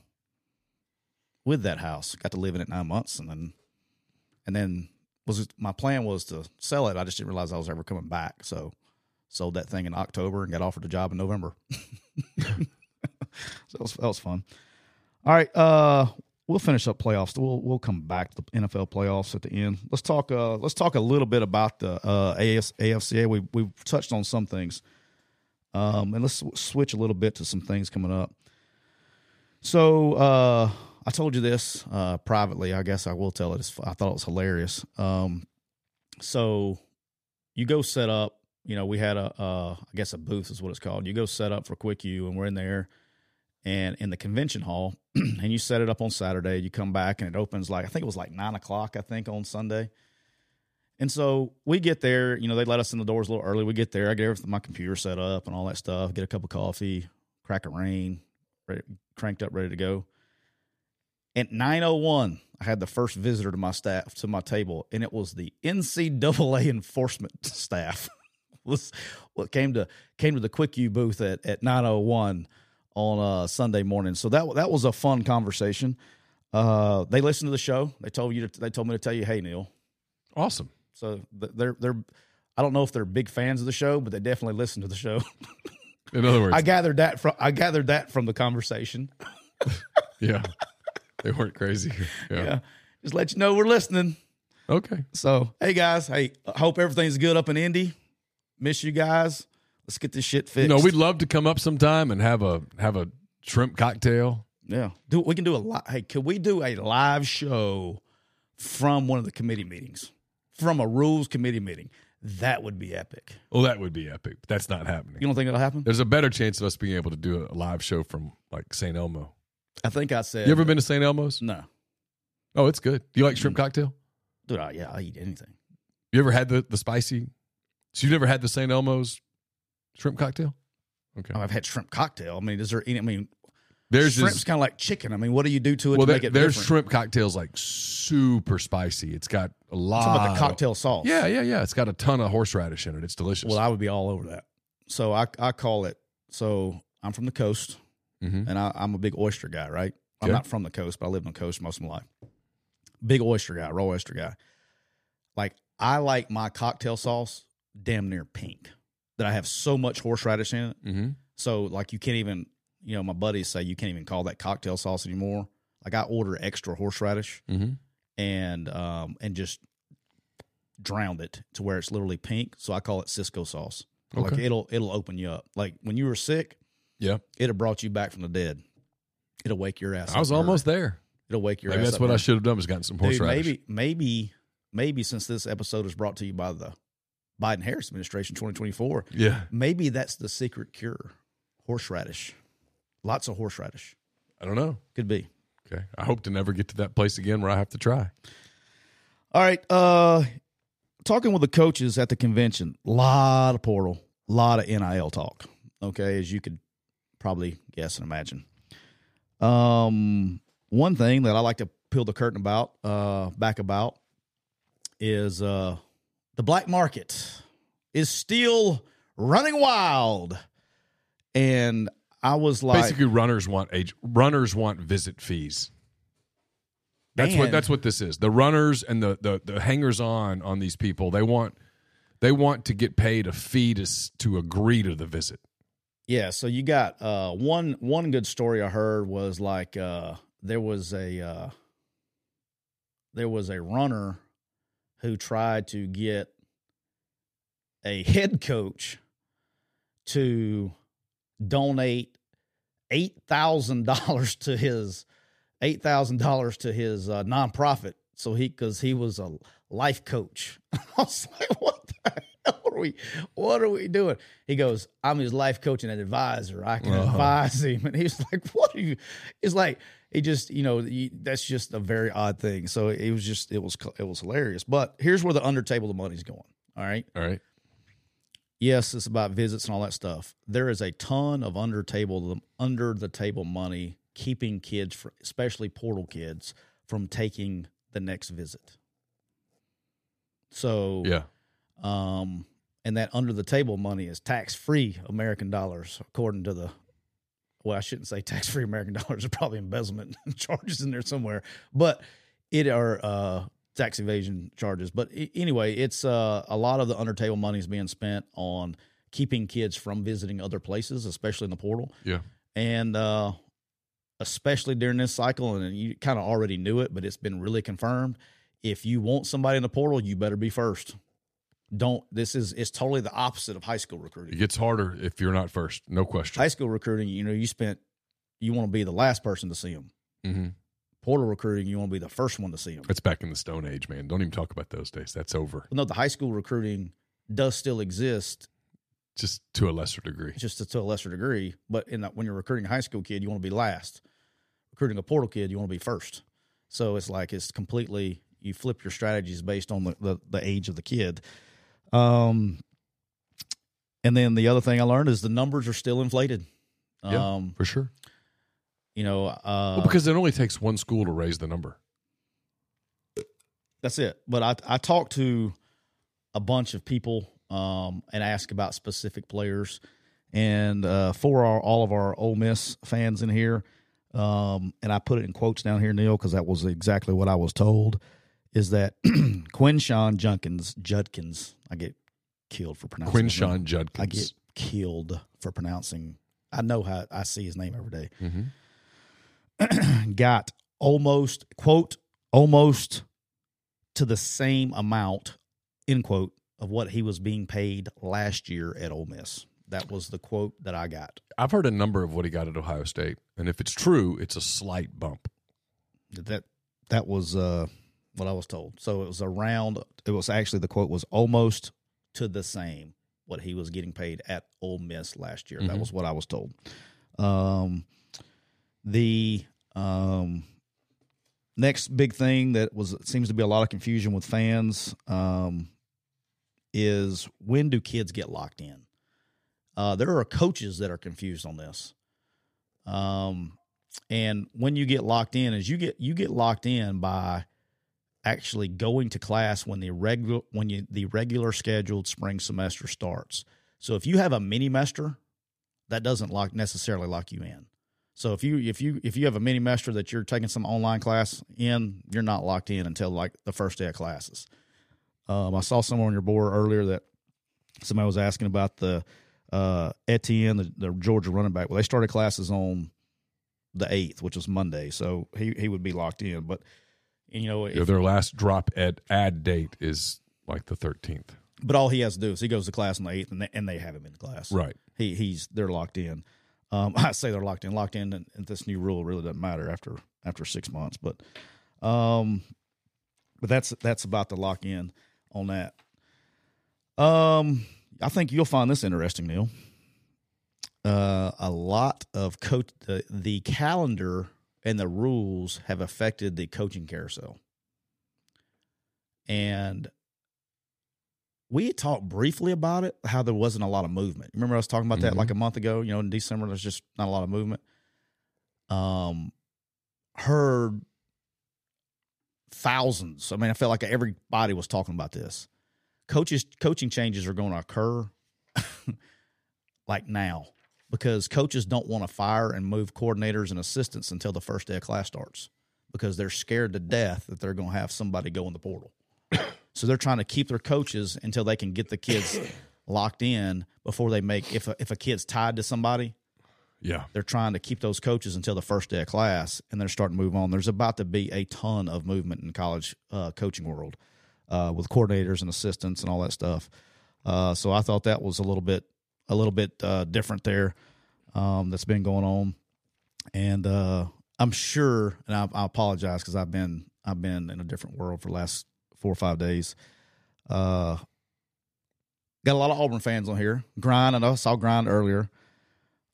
with that house. Got to live in it nine months, and then and then was my plan was to sell it. I just didn't realize I was ever coming back. So sold that thing in October and got offered a job in November. so that was, that was fun. All right, uh, we'll finish up playoffs. We'll we'll come back to the NFL playoffs at the end. Let's talk. Uh, let's talk a little bit about the uh, AS, AFCA. We we've touched on some things, um, and let's switch a little bit to some things coming up. So uh, I told you this uh, privately. I guess I will tell it. I thought it was hilarious. Um, so you go set up. You know, we had a, I guess a booth is what it's called. You go set up for Quick U, and we're in there, and in the convention hall, and you set it up on Saturday. You come back, and it opens like I think it was like nine o'clock. I think on Sunday, And so we get there, you know, they let us in the doors a little early. We get there, I get everything, my computer set up and all that stuff, get a cup of coffee, crack a Reign, ready, cranked up, ready to go. At 901, I had the first visitor to my staff to my table, and it was the NCAA enforcement staff. was what came to came to the quick U booth at, at 901 on uh, Sunday morning. So that that was a fun conversation. Uh, they listened to the show. They told you to, they told me to tell you, hey Neal. Awesome. So they're they're I don't know if they're big fans of the show, but they definitely listen to the show. In other words, I gathered that from I gathered that from the conversation. yeah, they weren't crazy. Yeah. Yeah. Just let you know we're listening. Okay. So, hey guys, hey, hope everything's good up in Indy. Miss you guys. Let's get this shit fixed. You know, we'd love to come up sometime and have a have a shrimp cocktail. yeah, do we can do a lot. Hey, could we do a live show from one of the committee meetings, from a rules committee meeting? That would be epic. Well, that would be epic. But that's not happening. You don't think it'll happen? There's a better chance of us being able to do a live show from like St. Elmo. I think I said. You ever been to St. Elmo's? No, Oh, it's good. Do you like shrimp mm. cocktail? dude. I, yeah, I eat anything. You ever had the the spicy? So you've never had the St. Elmo's shrimp cocktail? Okay. I've had shrimp cocktail. I mean, is there any? I mean, There's shrimp's kind of like chicken. I mean, what do you do to it well, to make it there's different? shrimp cocktails like super spicy. It's got a lot. Talking about the cocktail sauce. Yeah, yeah, yeah. It's got a ton of horseradish in it. It's delicious. Well, I would be all over that. So I I call it. So I'm from the coast, Mhm. and I, I'm a big oyster guy. Right? I'm Okay. not from the coast, but I lived on the coast most of my life. Big oyster guy, raw oyster guy. Like I like my cocktail sauce damn near pink. That I have so much horseradish in it. Mhm. So like you can't even. You know, my buddies say you can't even call that cocktail sauce anymore. Like I order extra horseradish Mhm. and um and just drowned it to where it's literally pink. So I call it Siskey sauce. Like it'll it'll open you up. Like when you were sick, Yeah. it'll brought you back from the dead. It'll wake your ass. I was almost there. It'll wake your Maybe ass. that's up what I should have done was gotten some horseradish. maybe maybe maybe since this episode is brought to you by the Biden Harris administration 2024, Yeah. maybe that's the secret cure. Horseradish. Lots of horseradish. I don't know. Could be. Okay. I hope to never get to that place again where I have to try. All right. Uh talking with the coaches at the convention, a lot of portal, a lot of NIL talk. Okay, as you could probably guess and imagine. Um one thing that I like to peel the curtain about, uh, back about is uh the black market is still running wild. And I was like Basically, runners want age. Runners want visit fees. That's Man. what. That's what this is. The runners and the the, the hangers on on these people. They want they want to get paid a fee to to agree to the visit. Yeah, so you got uh one one good story I heard was like uh there was a uh there was a runner who tried to get a head coach to donate eight thousand dollars to his eight thousand dollars to his uh, nonprofit. So he because he was a life coach. I was like, what the hell are we? What are we doing? He goes, I'm his life coach and an advisor. I can Uh-huh. advise him. And he's like, what are you? It's like he just you know you, that's just a very odd thing. So it was just it was it was hilarious. But here's where the under table the money's going. All right All right. yes, it's about visits and all that stuff. There is a ton of under table under the table money keeping kids, fr- especially portal kids, from taking the next visit. So Yeah. Um, and that under the table money is tax free American dollars, according to the. Well, I shouldn't say tax free American dollars. are probably embezzlement charges in there somewhere, but it are uh, tax evasion charges. But anyway, it's uh, a lot of the under table money is being spent on keeping kids from visiting other places, especially in the portal Yeah. and uh, especially during this cycle, and you kind of already knew it, but it's been really confirmed. If you want somebody in the portal, you better be first. Don't. This is it's totally the opposite of high school recruiting. It gets harder if you're not first. No question. High school recruiting, you know, you spent you want to be the last person to see them. hmm Portal recruiting, you want to be the first one to see them. It's back in the Stone Age, man. Don't even talk about those days. That's over. No, the high school recruiting does still exist, Just to a lesser degree. just to, to a lesser degree. But in that, when you're recruiting a high school kid, you want to be last. Recruiting a portal kid, you want to be first. So it's like it's completely you flip your strategies based on the, the, the age of the kid. Um, and then the other thing I learned is the numbers are still inflated. Yeah. Um, for sure. you know, uh, Well, because it only takes one school to raise the number. That's it. But I I talked to a bunch of people um, and asked about specific players, and uh, for our, all of our Ole Miss fans in here, um, and I put it in quotes down here, Neal, because that was exactly what I was told. Is that Quinshon Junkins Judkins? I get killed for pronouncing. Quinshon Judkins. I get killed for pronouncing. I know how I see his name every day. Mhm. got almost quote almost to the same amount end quote of what he was being paid last year at Ole Miss. That was the quote that I got. I've heard a number of what he got at Ohio State, and if it's true, it's a slight bump. That that was uh, what I was told. So it was around. It was actually the quote was almost to the same what he was getting paid at Ole Miss last year. That Mhm. was what I was told. Um, the um, next big thing that was seems to be a lot of confusion with fans um, is when do kids get locked in? Uh, there are coaches that are confused on this. Um, and when you get locked in, is you get you get locked in by actually going to class when the regular when you the regular scheduled spring semester starts. So if you have a mini mester, that doesn't lock necessarily lock you in. So if you if you if you have a mini mester that you're taking some online class in, you're not locked in until like the first day of classes. Um, I saw somewhere on your board earlier that somebody was asking about the uh, Etienne, the, the Georgia running back. Well, they started classes on the eighth, which was Monday, so he he would be locked in. But you know, if, Yeah, their last drop at ad date is like the 13th. but all he has to do is he goes to class on the eighth, and they, and they have him in class. Right. He he's they're locked in. Um, I say they're locked in. Locked in, and, and this new rule really doesn't matter after after six months. But um, but that's that's about the lock in on that. Um, I think you'll find this interesting, Neal. Uh, a lot of coach the, the calendar and the rules have affected the coaching carousel, and we talked briefly about it, how there wasn't a lot of movement. Remember, I was talking about that Mhm. like a month ago. You know, in December, there's just not a lot of movement. Um, heard thousands. I mean, I felt like everybody was talking about this. Coaches, coaching changes are going to occur like now because coaches don't want to fire and move coordinators and assistants until the first day of class starts because they're scared to death that they're going to have somebody go in the portal. So they're trying to keep their coaches until they can get the kids locked in before they make if a, if a kid's tied to somebody, Yeah. they're trying to keep those coaches until the first day of class and they're starting to move on. There's about to be a ton of movement in college uh, coaching world uh, with coordinators and assistants and all that stuff. Uh, so I thought that was a little bit a little bit uh, different there um, that's been going on, and uh, I'm sure, and I, I apologize because I've been I've been in a different world for the last four or five days. Uh, got a lot of Auburn fans on here. Grind, and I saw Grind earlier.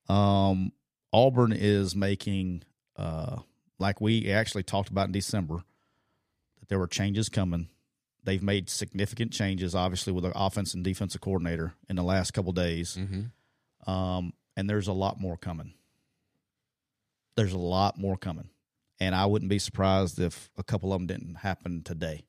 Um, Auburn is making, uh, like we actually talked about in December, that there were changes coming. They've made significant changes, obviously, with the offense and defensive coordinator in the last couple days. Mm-hmm. Um, and there's a lot more coming. There's a lot more coming. And I wouldn't be surprised if a couple of them didn't happen today.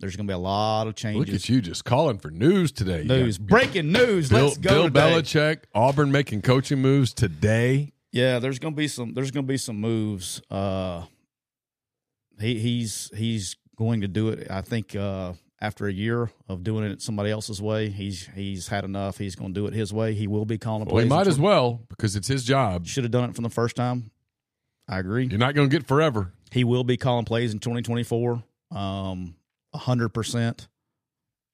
There's going to be a lot of changes. Look at you just calling for news today. News. got Breaking news. Bill, Let's go. Bill today. Belichick, Auburn making coaching moves today. Yeah, there's gonna be some. There's gonna be some moves. Uh, he he's he's going to do it. I think uh, after a year of doing it somebody else's way, he's he's had enough. He's going to do it his way. He will be calling Well, he might as well because it's his job. Should have done it from the first time. I agree. You're not going to get forever. He will be calling plays in 2024. Um, hundred percent,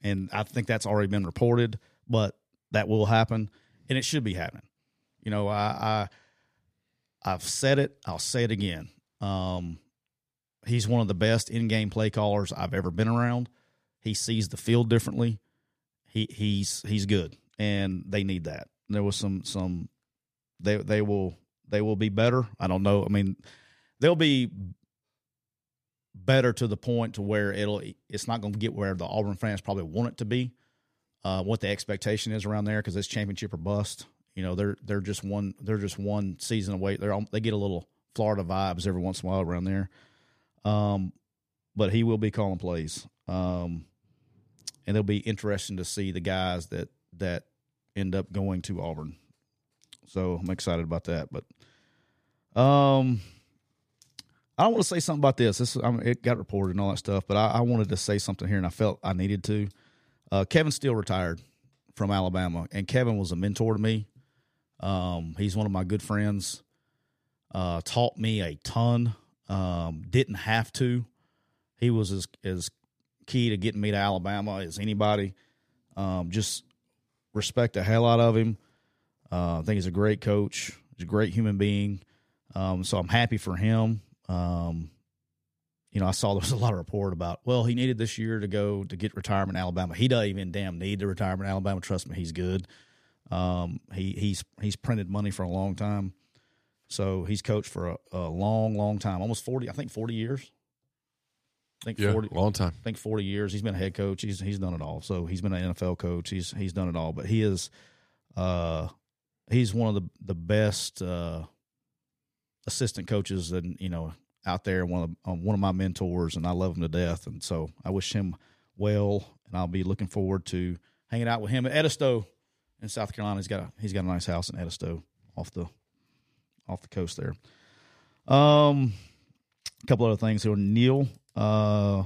and I think that's already been reported. But that will happen, and it should be happening. You know, I, I I've said it. I'll say it again. Um, he's one of the best in-game play callers I've ever been around. He sees the field differently. He he's he's good, and they need that. There was some some they they will they will be better. I don't know. I mean, they'll be better to the point to where it'll it's not going to get where the Auburn fans probably want it to be. Uh, what the expectation is around there because it's championship or bust. You know, they're they're just one they're just one season away. They're they get a little Florida vibes every once in a while around there. Um, but he will be calling plays. Um, and it'll be interesting to see the guys that that end up going to Auburn. So I'm excited about that. But um, I don't want to say something about this. This I mean, it got reported and all that stuff, but I, I, wanted to say something here, and I felt I needed to. Uh, Kevin Steele retired from Alabama, and Kevin was a mentor to me. Um, he's one of my good friends. Uh, taught me a ton. Um, didn't have to. He was as as key to getting me to Alabama as anybody. Um, just respect the hell out of him. Uh, I think he's a great coach. He's a great human being. Um, so I'm happy for him. Um, you know, I saw there was a lot of report about, well, he needed this year to go to get retirement in Alabama. He doesn't even damn need the retirement in Alabama. Trust me, he's good. Um, he he's he's printed money for a long time. So he's coached for a, a long, long time, almost forty. I think forty years. I think yeah, 40, long time. I think forty years. He's been a head coach. He's he's done it all. So he's been an NFL coach. He's he's done it all. But he is, uh, he's one of the the best uh, assistant coaches and you know out there. One of um, one of my mentors, and I love him to death. And so I wish him well, and I'll be looking forward to hanging out with him at Edisto in South Carolina. He's got a he's got a nice house in Edisto off the off the coast there. Um, a couple other things here. Neal, a uh,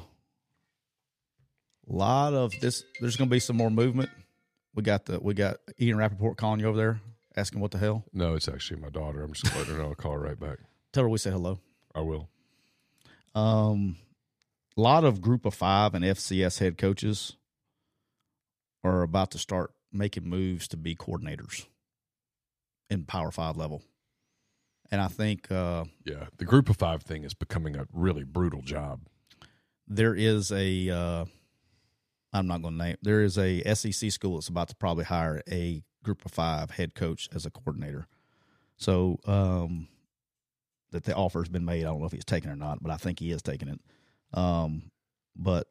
lot of this. There's going to be some more movement. We got the we got Ian Rapoport calling you over there, asking what the hell. No, it's actually my daughter. I'm just letting her know. I'll call her right back. Tell her we say hello. I will. Um, a lot of Group of Five and FCS head coaches are about to start making moves to be coordinators in Power Five level. And I think, uh, yeah, the group of five thing is becoming a really brutal job. There is a, uh, I'm not going to name. There is a SEC school that's about to probably hire a group of five head coach as a coordinator. So um, that the offer has been made. I don't know if he's taken it or not, but I think he is taking it. Um, but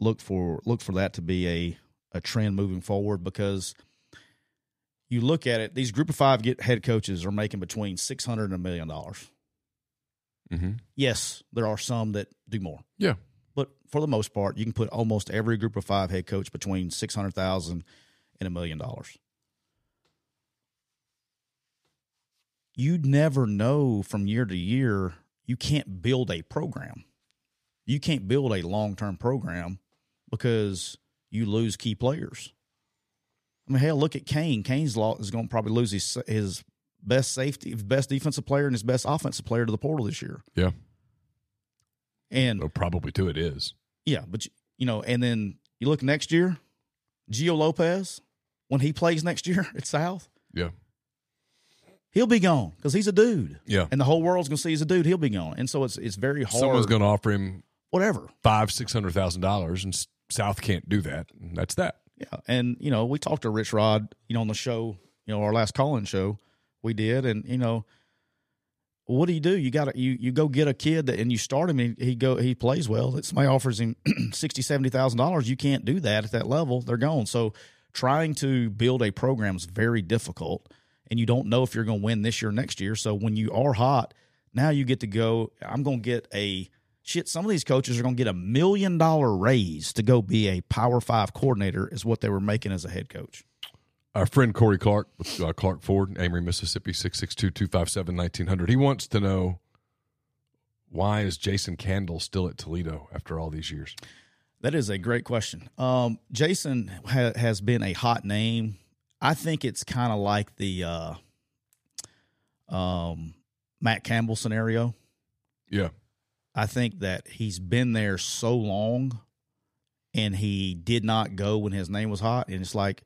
look for look for that to be a a trend moving forward because you look at it, these group of five get head coaches are making between six hundred and a million dollars. Mm-hmm. Yes, there are some that do more. Yeah, but for the most part, you can put almost every group of five head coach between six hundred thousand and a million dollars. You'd never know from year to year. You can't build a program. You can't build a long term program because you lose key players. I mean, hell, look at Kane. Kane's law is going to probably lose his his best safety, best defensive player, and his best offensive player to the portal this year. Yeah, and well, probably too. It is. Yeah, but you know, and then you look next year, Gio Lopez when he plays next year at South. Yeah, he'll be gone because he's a dude. Yeah, and the whole world's going to see he's a dude. He'll be gone, and so it's it's very hard. Someone's going to offer him whatever five six hundred thousand dollars, and South can't do that. And that's that. Yeah, and you know, we talked to Rich Rod, you know, on the show, you know, our last call-in show we did, and you know, what do you do? You got to you you go get a kid that, and you start him, and he go he plays well. That somebody offers him sixty seventy thousand dollars. You can't do that at that level. They're gone. So trying to build a program is very difficult, and you don't know if you're going to win this year, next year. So when you are hot, now you get to go. I'm going to get a shit, some of these coaches are going to get a million dollar raise to go be a Power Five coordinator, is what they were making as a head coach. Our friend Corey Clark with uh, Clark Ford, Amory, Mississippi, 662 257 1900. He wants to know why is Jason Candle still at Toledo after all these years? That is a great question. Um, Jason ha- has been a hot name. I think it's kind of like the uh, um, Matt Campbell scenario. Yeah. I think that he's been there so long and he did not go when his name was hot. And it's like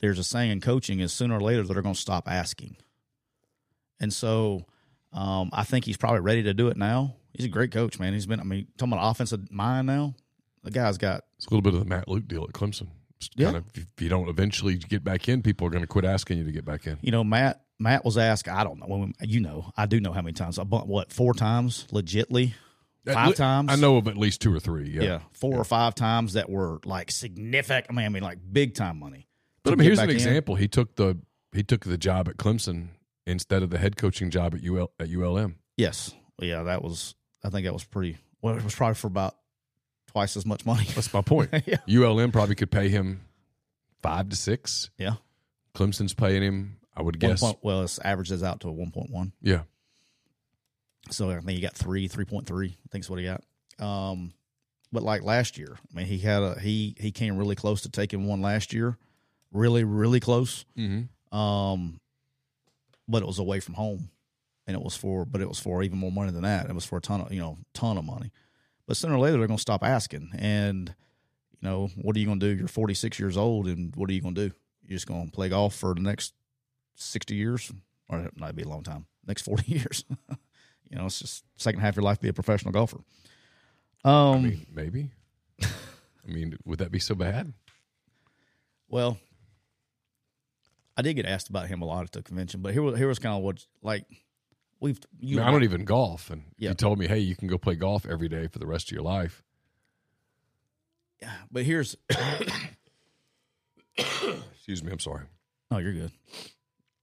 there's a saying in coaching is sooner or later they're going to stop asking. And so um, I think he's probably ready to do it now. He's a great coach, man. He's been, I mean, talking about offensive mind now. The guy's got. It's a little bit of the Matt Luke deal at Clemson. yeah. Kind of, if you don't eventually get back in, people are going to quit asking you to get back in. You know, Matt Matt was asked, I don't know, you know, I do know how many times, what, four times legitly five le- times. I know of at least two or three. Yeah. yeah, four or five times that were like significant. I mean, I mean, like big time money. But I mean, here's an in. example. He took the he took the job at Clemson instead of the head coaching job at UL at ULM. Yes, yeah, that was. I think that was pretty. Well, it was probably for about twice as much money. That's my point. yeah, ULM probably could pay him five to six. yeah. Clemson's paying him, I would One guess. point, well, it averages out to a one point one. Yeah. So I think he got three, three point three. I think is what he got. Um, but like last year, I mean, he had a he he came really close to taking one last year, really really close. Mm-hmm. Um, but it was away from home, and it was for but it was for even more money than that. It was for a ton of you know ton of money. But sooner or later they're going to stop asking, and you know what are you going to do? You're 46 years old, and what are you going to do? You're just going to play golf for the next 60 years, or might be a long time, next 40 years. You know, it's just second half of your life be a professional golfer. Um, I mean, maybe. I mean, would that be so bad? Well, I did get asked about him a lot at the convention, but here was here was kind of what like we've I, you mean, I don't even golf, and Yeah. you told me, hey, you can go play golf every day for the rest of your life. Yeah, but here's Excuse me, I'm sorry. oh you're good.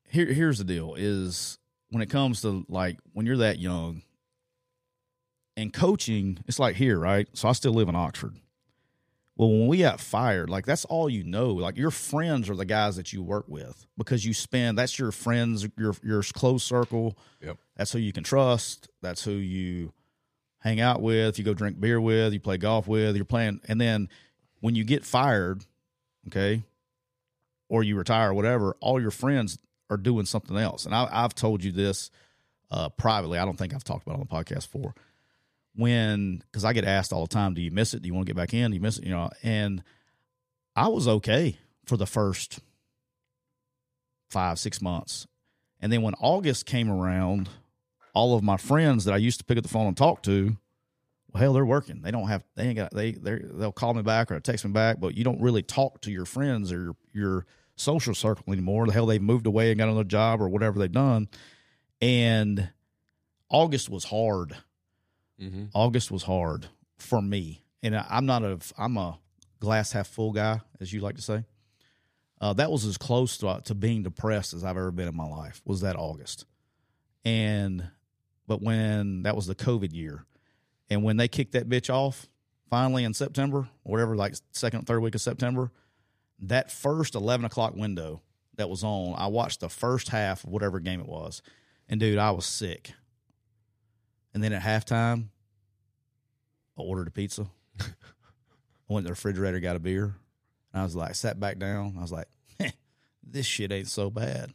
Here here's the deal is when it comes to like when you're that young and coaching, it's like here, right? So I still live in Oxford. Well, when we got fired, like that's all you know. Like your friends are the guys that you work with because you spend that's your friends, your your close circle. Yep. That's who you can trust. That's who you hang out with. You go drink beer with. You play golf with. You're playing, and then when you get fired, okay, or you retire, or whatever, all your friends are doing something else. And I, I've told you this uh, privately. I don't think I've talked about on the podcast before. When because I get asked all the time, do you miss it? Do you want to get back in? Do you miss it? You know, and I was okay for the first five six months, and then when August came around, all of my friends that I used to pick up the phone and talk to, well, hell, they're working. They don't have they ain't got they they they'll call me back or text me back, but you don't really talk to your friends or your your social circle anymore. The hell, they've moved away and got another job or whatever they've done, and August was hard. Mm-hmm. August was hard for me, and I, I'm not a I'm a glass half full guy, as you like to say. Uh, that was as close to, to being depressed as I've ever been in my life. Was that August, and but when that was the COVID year, and when they kicked that bitch off finally in September, whatever, like second, third week of September, that first eleven o'clock window that was on, I watched the first half of whatever game it was, and dude, I was sick. And then at halftime, I ordered a pizza. I went to the refrigerator, got a beer. And I was like, sat back down. I was like, this shit ain't so bad.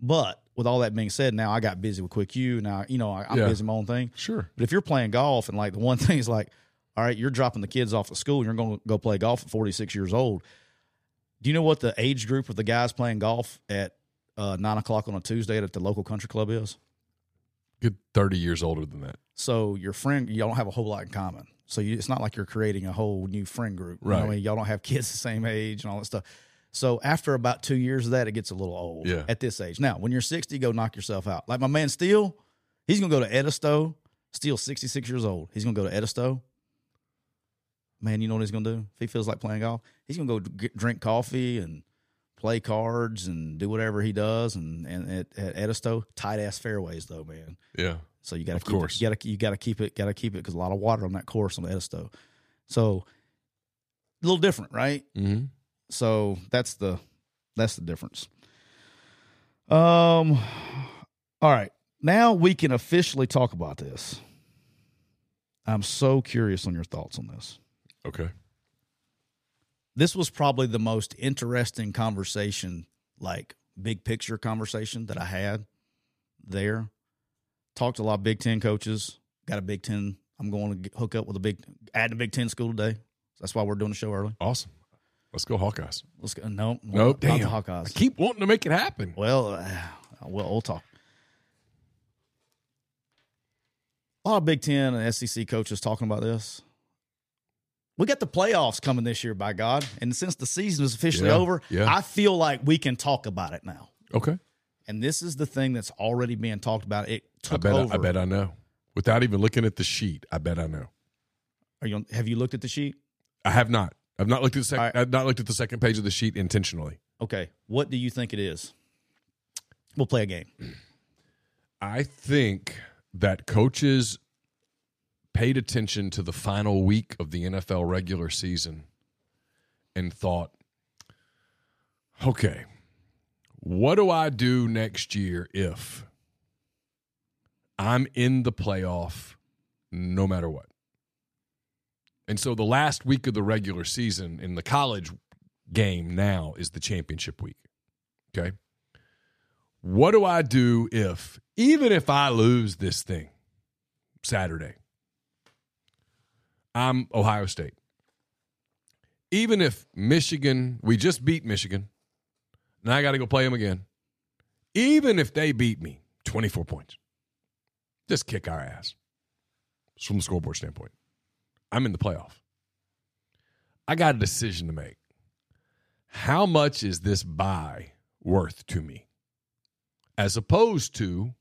But with all that being said, now I got busy with Quick U. Now, you know, I, I'm Yeah. busy my own thing. Sure. But if you're playing golf and like the one thing is like, all right, you're dropping the kids off at school you're going to go play golf at 46 years old. Do you know what the age group of the guys playing golf at uh, nine o'clock on a Tuesday at the local country club is? Good 30 years older than that. So your friend, y'all don't have a whole lot in common. So you, it's not like you're creating a whole new friend group. You know I Right. mean, y'all don't have kids the same age and all that stuff. So after about two years of that, it gets a little old Yeah. at this age. Now, when you're 60, go knock yourself out. Like my man Steele, he's going to go to Edisto. Steele's 66 years old. He's going to go to Edisto. Man, you know what he's going to do? If he feels like playing golf, he's going to go drink coffee and play cards and do whatever he does. And, and at, at Edisto, tight ass fairways though, man. Yeah. So you got to keep course. It, you got to you got to keep it. Got to keep it because a lot of water on that course on Edisto. So a little different, right? Mm-hmm. So that's the that's the difference. Um. All right, now we can officially talk about this. I'm so curious on your thoughts on this. Okay. This was probably the most interesting conversation, like big picture conversation that I had there. Talked to a lot of Big Ten coaches. Got a Big Ten. I'm going to hook up with a big, adding a Big Ten school today. That's why we're doing the show early. Awesome. Let's go Hawkeyes. Let's go. No, Nope. not Damn. Hawkeyes. I keep wanting to make it happen. Well, uh, well, we'll talk. A lot of Big Ten and SEC coaches talking about this. We got the playoffs coming this year, by God. And since the season is officially Yeah, over, yeah. I feel like we can talk about it now. Okay. And this is the thing that's already being talked about. It I took bet. over. I bet I know. Without even looking at the sheet, I bet I know. Are you? On, have you looked at the sheet? I have not. I've not looked at the sec- All right. I've not looked at the second page of the sheet intentionally. Okay. What do you think it is? We'll play a game. I think that coaches paid attention to the final week of the NFL regular season and thought, okay, what do I do next year if I'm in the playoff no matter what? And so the last week of the regular season in the college game now is the championship week. Okay. What do I do if, even if I lose this thing Saturday, I'm Ohio State? Even if Michigan, we just beat Michigan, now I got to go play them again. Even if they beat me 24 points, just kick our ass from the scoreboard standpoint. I'm in the playoff. I got a decision to make. How much is this bye worth to me? As opposed to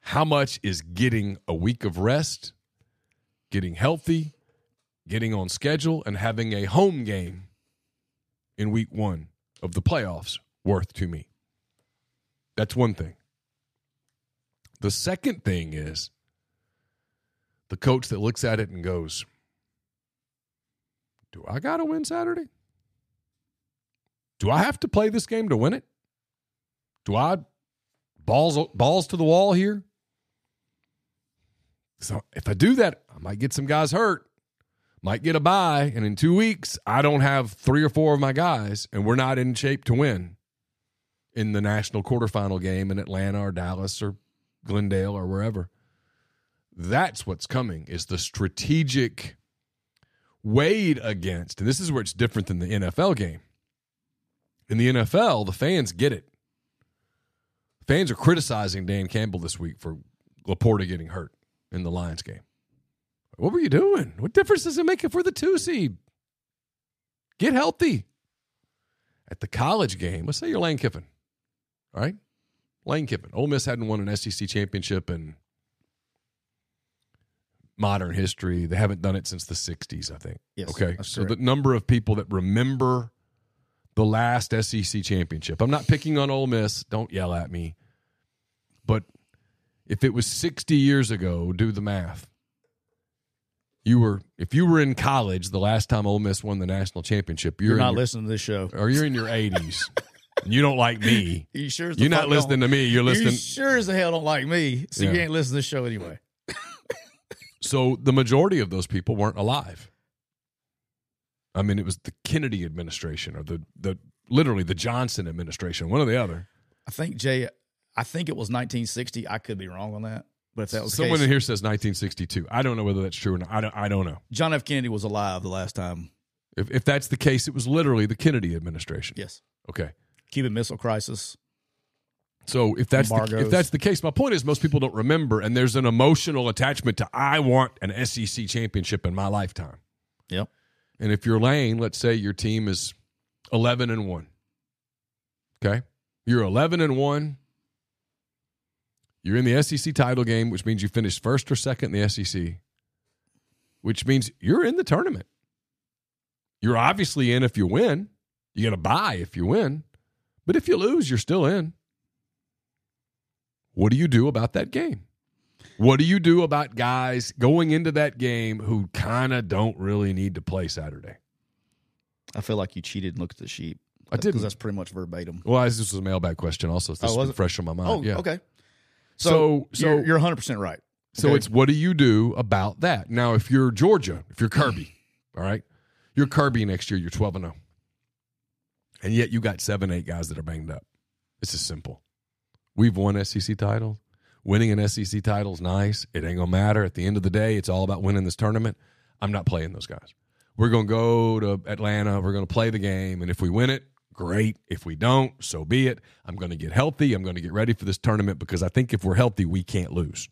how much is getting a week of rest, getting healthy, getting on schedule, and having a home game in week one of the playoffs worth to me? That's one thing. The second thing is the coach that looks at it and goes, Do I got to win Saturday? Do I have to play this game to win it? Do I balls balls to the wall here? So if I do that, I might get some guys hurt, might get a bye, and in two weeks I don't have three or four of my guys, and we're not in shape to win in the national quarterfinal game in Atlanta or Dallas or Glendale or wherever. That's what's coming is the strategic weighed against, and this is where it's different than the NFL game. In the NFL, the fans get it. Fans are criticizing Dan Campbell this week for LaPorta getting hurt in the Lions game. What were you doing? What difference does it make for the two seed? Get healthy. At the college game, let's say you're Lane Kiffin. All right? Lane Kiffin. Ole Miss hadn't won an SEC championship in modern history. They haven't done it since the 60s, I think. Yes, Okay. So the number of people that remember the last SEC championship. I'm not picking on Ole Miss. Don't yell at me. But if it was 60 years ago, do the math. You were if you were in college the last time Ole Miss won the national championship, you're, You're, not your, listening to this show. or you're in your 80s. and you don't like me. You sure as the You're not listening to me. You're listening. You sure as the hell don't like me, so you Yeah. ain't listening to this show anyway. So the majority of those people weren't alive. I mean, it was the Kennedy administration or the the literally the Johnson administration, one or the other. I think Jay, I think it was 1960. I could be wrong on that, but if that was the Someone case, in here says 1962. I don't know whether that's true or not. I don't, I don't know. John F. Kennedy was alive the last time. If, if that's the case, it was literally the Kennedy administration. Yes, Okay. Cuban Missile Crisis. So if that's the, if that's the case, my point is most people don't remember, and there's an emotional attachment to I want an SEC championship in my lifetime. Yep. And if you're Lane, let's say your team is 11 and 1. Okay? You're 11 and 1. You're in the SEC title game, which means you finished first or second in the SEC, which means you're in the tournament. You're obviously in if you win. You get a bye if you win. But if you lose, you're still in. What do you do about that game? What do you do about guys going into that game who kind of don't really need to play Saturday? I feel like you cheated and looked at the sheet. I didn't. because that's pretty much verbatim. Well, this was a mailbag question also. So this Oh, was fresh on my mind. Oh, yeah. okay. So- So, you're, you're 100 percent right. So Okay. it's what do you do about that? Now, if you're Georgia, if you're Kirby, all right, you're Kirby next year, you're 12 and 0. And yet you got seven, eight guys that are banged up. This is simple. We've won SEC titles. Winning an SEC title is nice. It ain't going to matter. At the end of the day, it's all about winning this tournament. I'm not playing those guys. We're going to go to Atlanta. We're going to play the game. And if we win it, great. If we don't, so be it. I'm going to get healthy. I'm going to get ready for this tournament because I think if we're healthy, we can't lose.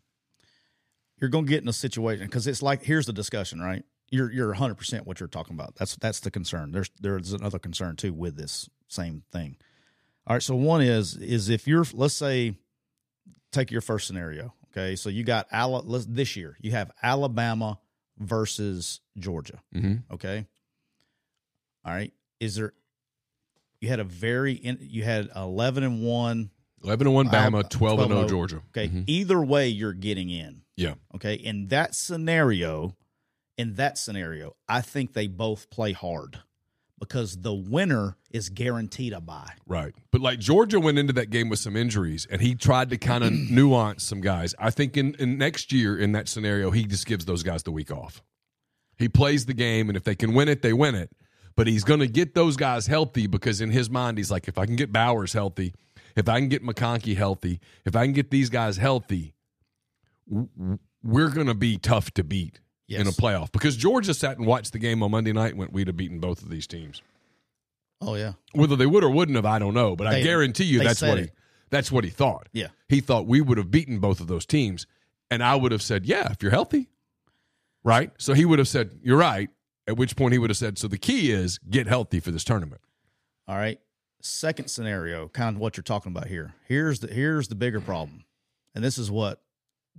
you're going to get in a situation because it's like here's the discussion, right? You're you're 100 percent what you're talking about. That's that's the concern. There's there's another concern too with this same thing. All right, so one is is if you're let's say take your first scenario, Okay, so you got Ala- this year. You have Alabama versus Georgia. Mm-hmm. Okay. All right. Is there? You had a very in, you had eleven and one. 11 and 1 Bama, Alabama, 12 and 0 Georgia. Okay. Mhm. Either way, you're getting in. Yeah. Okay. In that scenario, in that scenario, I think they both play hard because the winner is guaranteed a bye. Right. But like Georgia went into that game with some injuries and he tried to kind of nuance some guys. I think in, in next year in that scenario, he just gives those guys the week off. He plays the game and if they can win it, they win it. But he's going to get those guys healthy because in his mind, he's like, if I can get Bowers healthy, if I can get McConkey healthy, if I can get these guys healthy, we're going to be tough to beat in a playoff. Because Georgia sat and watched the game on Monday night and went, we'd have beaten both of these teams. Oh yeah. Whether they would or wouldn't have, I don't know. But I guarantee you that's what he it. that's what he thought. Yeah. He thought we would have beaten both of those teams. And I would have said, Yeah, if you're healthy. Right? So he would have said, You're right. At which point he would have said, So the key is get healthy for this tournament. All right. Second scenario, kind of what you're talking about here. Here's the here's the bigger problem. And this is what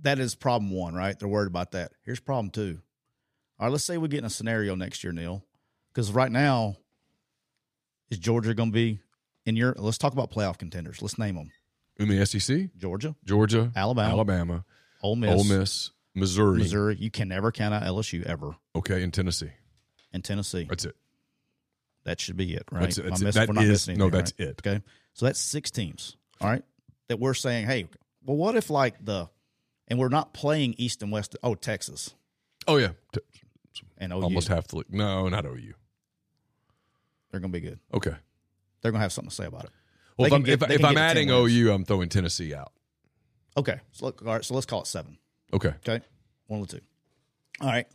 that is problem one, right? They're worried about that. Here's problem two. All right, let's say we get in a scenario next year, Neal. Because right now, is Georgia going to be in your? Let's talk about playoff contenders. Let's name them: In the SEC, Georgia, Georgia, Alabama, Alabama, Ole Miss, Ole Miss, Missouri, Missouri. You can never count out LSU ever, okay, in Tennessee. And Tennessee. That's it. That should be it, right? That's it. That's it. miss- That we're not is- missing no, anything, that's right? it. Okay, so that's six teams. All right, that we're saying, hey, well, what if like the, and we're not playing East and West. Oh, Texas Oh yeah. T- and OU. almost half the league. No, not OU. They're going to be good. Okay. They're going to have something to say about it. Well, if I'm, get- if, if I'm get to 10 adding. OU, I'm throwing Tennessee out. Okay, so look, all right, so let's call it seven. Okay. Okay, one of the two. All right.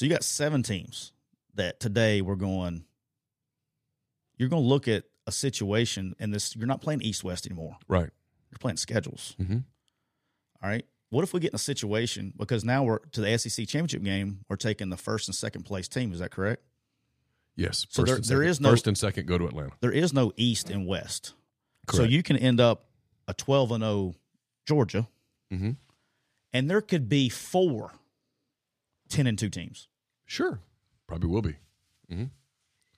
So you got seven teams that today we're going. You're going to look at a situation, and this you're not playing East West anymore. Right. You're playing schedules. Mhm. All right. What if we get in a situation because now we're to the SEC championship game, we're taking the first and second place team. Is that correct? Yes. So First there- and there second. is no- first and second go to Atlanta. There is no East and West. So you can end up a 12 and 0 Georgia, Mhm. and there could be four 10 and 2 teams. Sure. Probably will be.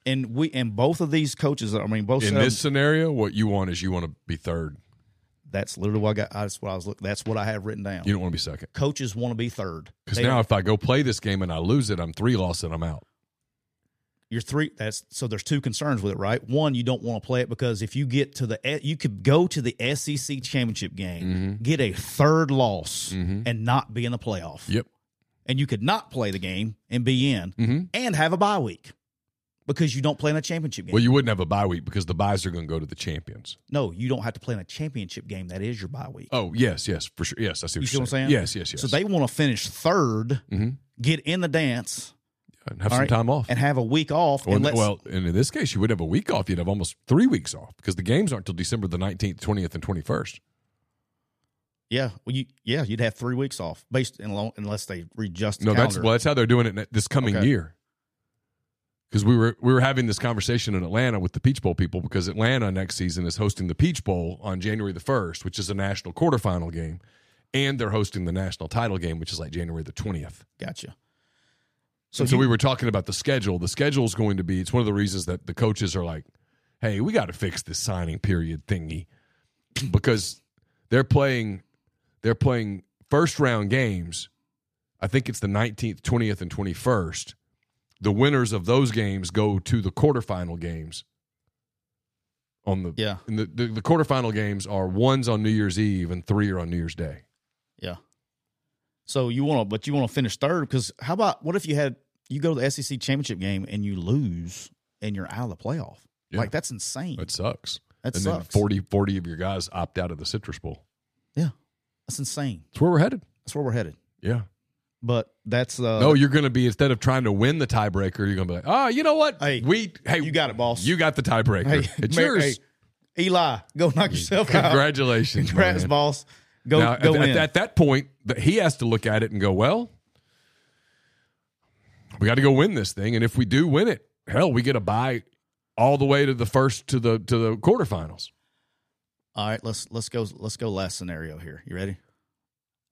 And we and both of these coaches, I mean, both In set this scenario, what you want is you want to be third. that's literally what I got. That's what I was looking. That's what I have written down. You don't want to be second. Coaches want to be third Because now, if I go play this game and I lose it, I'm three loss and I'm out. you're three. That's so. There's two concerns with it, right? One, you don't want to play it because if you get to the, you could go to the SEC championship game, Mm-hmm. get a third loss, and not be in the playoff. Yep. And you could not play the game and be in, Mhm. and have a bye week because you don't play in a championship game. Well, you wouldn't have a bye week because the byes are going to go to the champions. no, you don't have to play in a championship game. That is your bye week. Oh, yes, yes, for sure. Yes, I see what you what I'm saying? Yes, yes, yes. So they want to finish 3rd Mhm. get in the dance, And have some right, time off. and have a week off. Well, and well, and in this case, you would have a week off. You'd have almost three weeks off because the games aren't until December the 19th, 20th, and 21st. Yeah, well, you yeah, you'd have three weeks off based in, unless they readjust. The No, that's well, that's how they're doing it this coming Okay. year. Because we were we were having this conversation in Atlanta with the Peach Bowl people because Atlanta next season is hosting the Peach Bowl on January the first, which is a national quarterfinal game, and they're hosting the national title game, which is like January the twentieth. Gotcha. So, so we were talking about the schedule. The schedule is going to be. It's one of the reasons that the coaches are like, "Hey, we got to fix this signing period thingy," because they're playing, they're playing first round games. I think it's the nineteenth, twentieth, and twenty first. The winners of those games go to the quarterfinal games. On the Yeah. and the, the the quarterfinal games are ones on New Year's Eve and three are on New Year's Day. Yeah. So you want to, but you want to finish third because how about what if you had you go to the SEC championship game and you lose and you're out of the playoff? Yeah. Like that's insane. That sucks. that and sucks. then 40, 40 of your guys opt out of the Citrus Bowl. yeah, that's insane. That's where we're headed. That's where we're headed. Yeah. But that's uh, no, you're going to be instead of trying to win the tiebreaker, you're going to be like, oh, you know what? Hey, we hey, you got it, boss. You got the tiebreaker. Hey, it's Mar- yours. hey, Eli, go knock yourself out. Congratulations, Congrats, man. boss. Go Now, go at, at, at that point, that he has to look at it and go, well, we got to go win this thing, and if we do win it, hell, we get a bye all the way to the first to the to the quarterfinals. All right, let's let's go let's go last scenario here. You ready?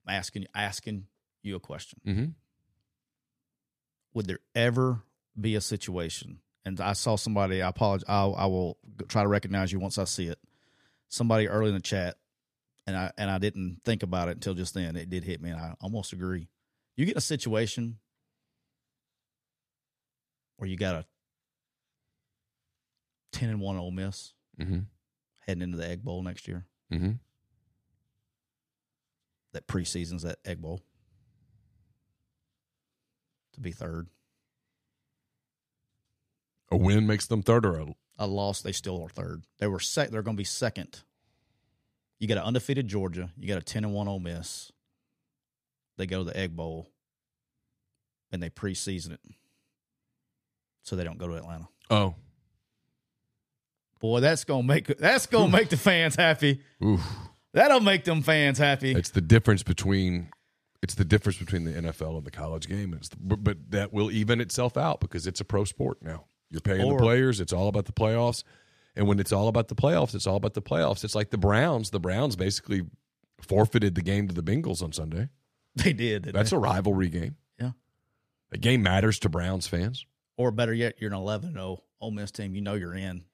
I'm asking asking you a question. Mm-hmm. Would there ever be a situation? And I saw somebody. I apologize. I, I will try to recognize you once I see it. Somebody early in the chat, and I and I didn't think about it until just then. It did hit me, and I almost agree. You get a situation where you got a ten and one Ole Miss Mm-hmm. Heading into the Egg Bowl next year. Mm-hmm. That preseason's that Egg Bowl to be third. A win makes them third or a A loss, they still are third. They were sec. They're going to be second. You got an undefeated Georgia. You got a ten and one Ole Miss. They go to the Egg Bowl, and they preseason it, so they don't go to Atlanta. oh. Boy, that's gonna make that's gonna make the fans happy. Oof. That'll make them fans happy. It's the difference between it's the difference between the NFL and the college game. It's the, but- but that will even itself out because it's a pro sport now. You're paying Or- the players. It's all about the playoffs. And when it's all about the playoffs, it's all about the playoffs. It's like the Browns. The Browns basically forfeited the game to the Bengals on Sunday. They did. That's they? a rivalry game. Yeah. The game matters to Browns fans. or better yet, you're an 11 0 Ole Miss team. You know you're in.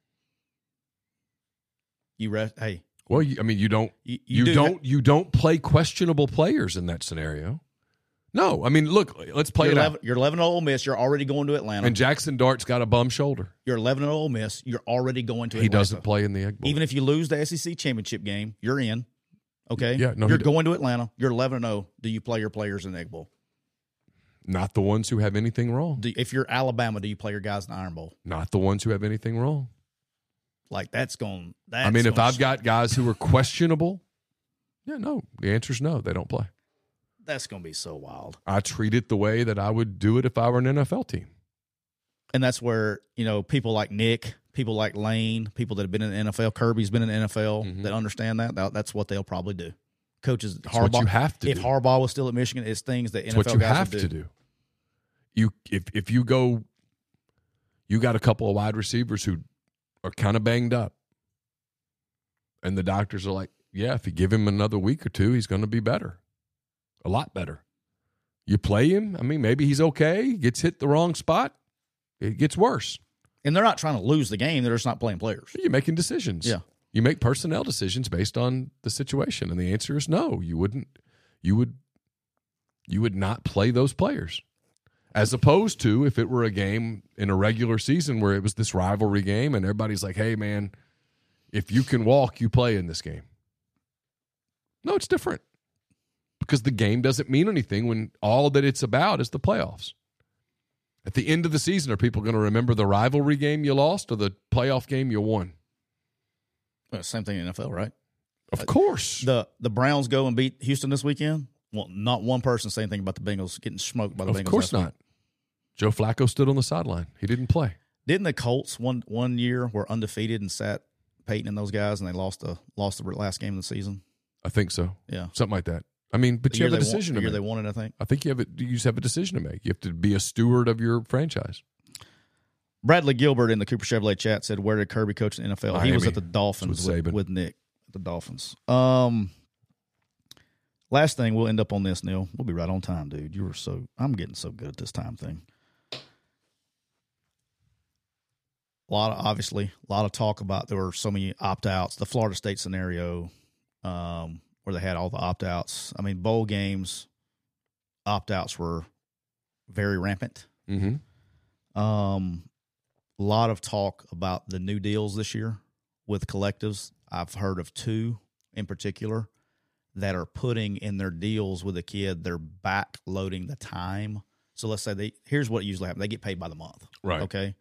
You rest. Hey, Well, you, I mean, you don't you, you, do don't you don't play questionable players in that scenario. No, I mean, look, let's play You're it 11, out. you're 11 Ole Miss. You're already going to Atlanta. And Jackson Dart's got a bum shoulder. you're 11 Ole Miss. You're already going to Atlanta. He Atlanta. doesn't play in the Egg Bowl. Even if you lose the SEC championship game, you're in. Okay. Yeah, no, you're going to Atlanta. You're 11 0. Do you play your players in the Egg Bowl? Not the ones who have anything wrong. Do, if you're Alabama, do you play your guys in the Iron Bowl? Not the ones who have anything wrong. Like that's going. That's I mean, if I've got guys who are questionable, yeah, no. The answer is no. They don't play. that's going to be so wild. I treat it the way that I would do it if I were an NFL team. and that's where you know people like Nick, people like Lane, people that have been in the NFL. Kirby's been in the NFL Mhm. that understand that. that. That's what they'll probably do. Coaches what Harbaugh. you have to if do. Harbaugh was still at Michigan, it's things that It's NFL what you guys have would to do. You if if you go, you got a couple of wide receivers who are kind of banged up, and the doctors are like, "Yeah, if you give him another week or two, he's going to be better, a lot better." You play him. I mean, maybe he's okay. Gets hit the wrong spot, it gets worse. And they're not trying to lose the game; they're just not playing players. You're making decisions. Yeah. You make personnel decisions based on the situation. And the answer is no. You wouldn't you would you would not play those players. As opposed to if it were a game in a regular season where it was this rivalry game and everybody's like, hey man, if you can walk, you play in this game. No, it's different. Because the game doesn't mean anything when all that it's about is the playoffs. At the end of the season, are people going to remember the rivalry game you lost or the playoff game you won? Well, same thing in NFL, right? Of course. The the Browns go and beat Houston this weekend. Well, not one person saying anything about the Bengals getting smoked by the of Bengals. Of course last week. Joe Flacco stood on the sideline. He didn't play. Didn't the Colts one one year were undefeated and sat Peyton and those guys, and they lost the lost the last game of the season? I think so. Yeah, Something like that. I mean, but The you have a won- decision the to year make. they won it, I think. I think you have a, you just have a decision to make. You have to be a steward of your franchise. Bradley Gilbert in the Cooper Chevrolet chat said, "Where did Kirby coach in the NFL? He was at the Dolphins with with, with Nick, at the Dolphins." Um, last thing we'll end up on this, Neal. We'll be right on time, dude. You were so I'm getting so good at this time thing. A lot of obviously a lot of talk about there were so many opt outs. The Florida State scenario, um, where they had all the opt outs. I mean, bowl games opt outs were very rampant. Mm-hmm. Um, a lot of talk about the new deals this year with collectives. I've heard of two in particular that are putting in their deals with a kid. They're back loading the time. So let's say they here's what usually happens: they get paid by the month. Right. Okay.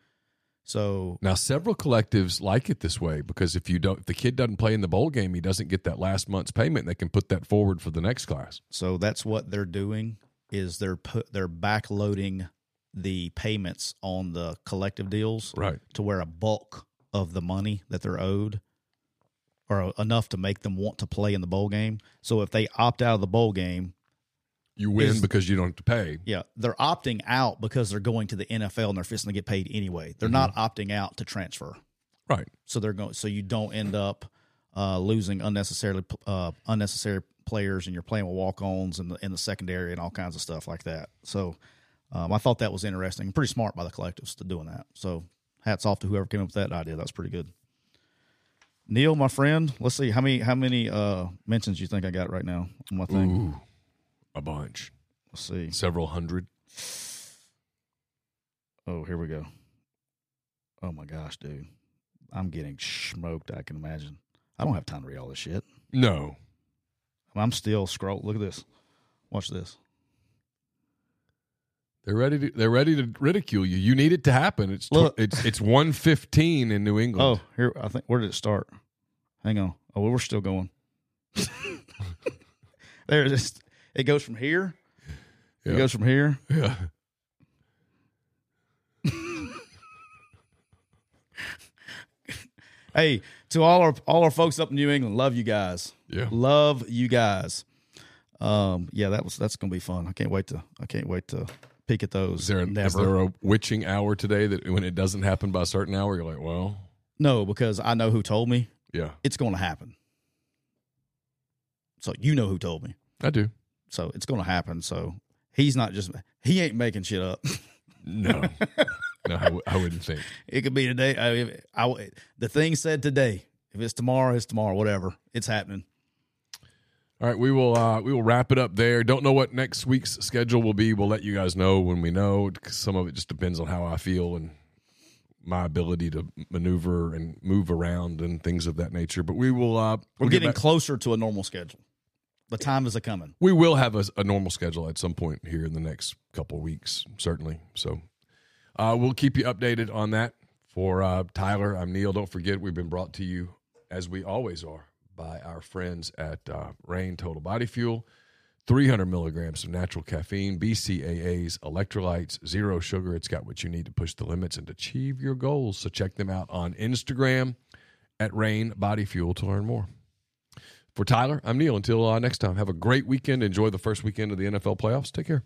So Now, several collectives like it this way because if you don't, if the kid doesn't play in the bowl game, he doesn't get that last month's payment. They can put that forward for the next class. so that's what they're doing is they're put they're backloading the payments on the collective deals Right. to where a bulk of the money that they're owed or enough to make them want to play in the bowl game. So if they opt out of the bowl game, You win Is- because you don't have to pay. yeah, they're opting out because they're going to the NFL and they're fixing to get paid anyway. They're not opting out to transfer. Right. So they're going so you don't end up uh, losing unnecessarily uh, unnecessary players and you're playing with walk ons in the in the secondary and all kinds of stuff like that. So um, I thought that was interesting. Pretty smart by the collectives to doing that. So hats off to whoever came up with that idea. That's pretty good. Neal, my friend, let's see how many how many uh, mentions you think I got right now on my thing. Ooh, a bunch, Let's see. several hundred. Oh, here we go. Oh my gosh, dude. I'm getting smoked, I can imagine. I don't have time to read all this shit. No, I'm still scroll. Look at this. Watch this. they're ready to they're ready to ridicule you. You need it to happen. It's tw- it's it's one fifteen in New England. Oh, here I think where did it start? Hang on. Oh, well, we're still going. there it is. It goes from here. Yeah. It goes from here. yeah. Hey, to all our all our folks up in New England, love you guys. Yeah. Love you guys. Um, yeah, that was that's gonna be fun. I can't wait to I can't wait to peek at those. Is there, is there a witching hour today that when it doesn't happen by a certain hour, you're like, well, no, because I know who told me yeah, it's gonna happen. So you know who told me. I do. So it's gonna happen. So he's not just he ain't making shit up. No, no, I, w- I wouldn't think. it could be today. I, I the thing said today. If it's tomorrow, it's tomorrow. Whatever. It's happening. All right, we will uh, we will wrap it up there. Don't know what next week's schedule will be. We'll let you guys know when we know. Some of it just depends on how I feel and my ability to maneuver and move around and things of that nature. But we will. Uh, We're we'll get getting closer to a normal schedule. The time is a coming. we will have a, a normal schedule at some point here in the next couple weeks, certainly. So uh, we'll keep you updated on that. For uh, Tyler, I'm Neal. Don't forget, we've been brought to you, as we always are, by our friends at uh, Reign Total Body Fuel. 300 milligrams of natural caffeine, BCAAs, electrolytes, zero sugar. It's got what you need to push the limits and achieve your goals. So check them out on Instagram at Reign Body Fuel to learn more. For Tyler, I'm Neal. Until uh, next time, have a great weekend. Enjoy the first weekend of the NFL playoffs. Take care.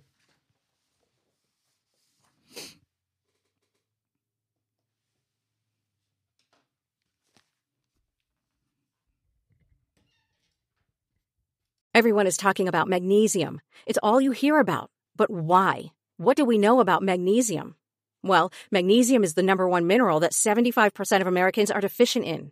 Everyone is talking about magnesium. It's all you hear about. But why? What do we know about magnesium? Well, magnesium is the number one mineral that 75% of Americans are deficient in.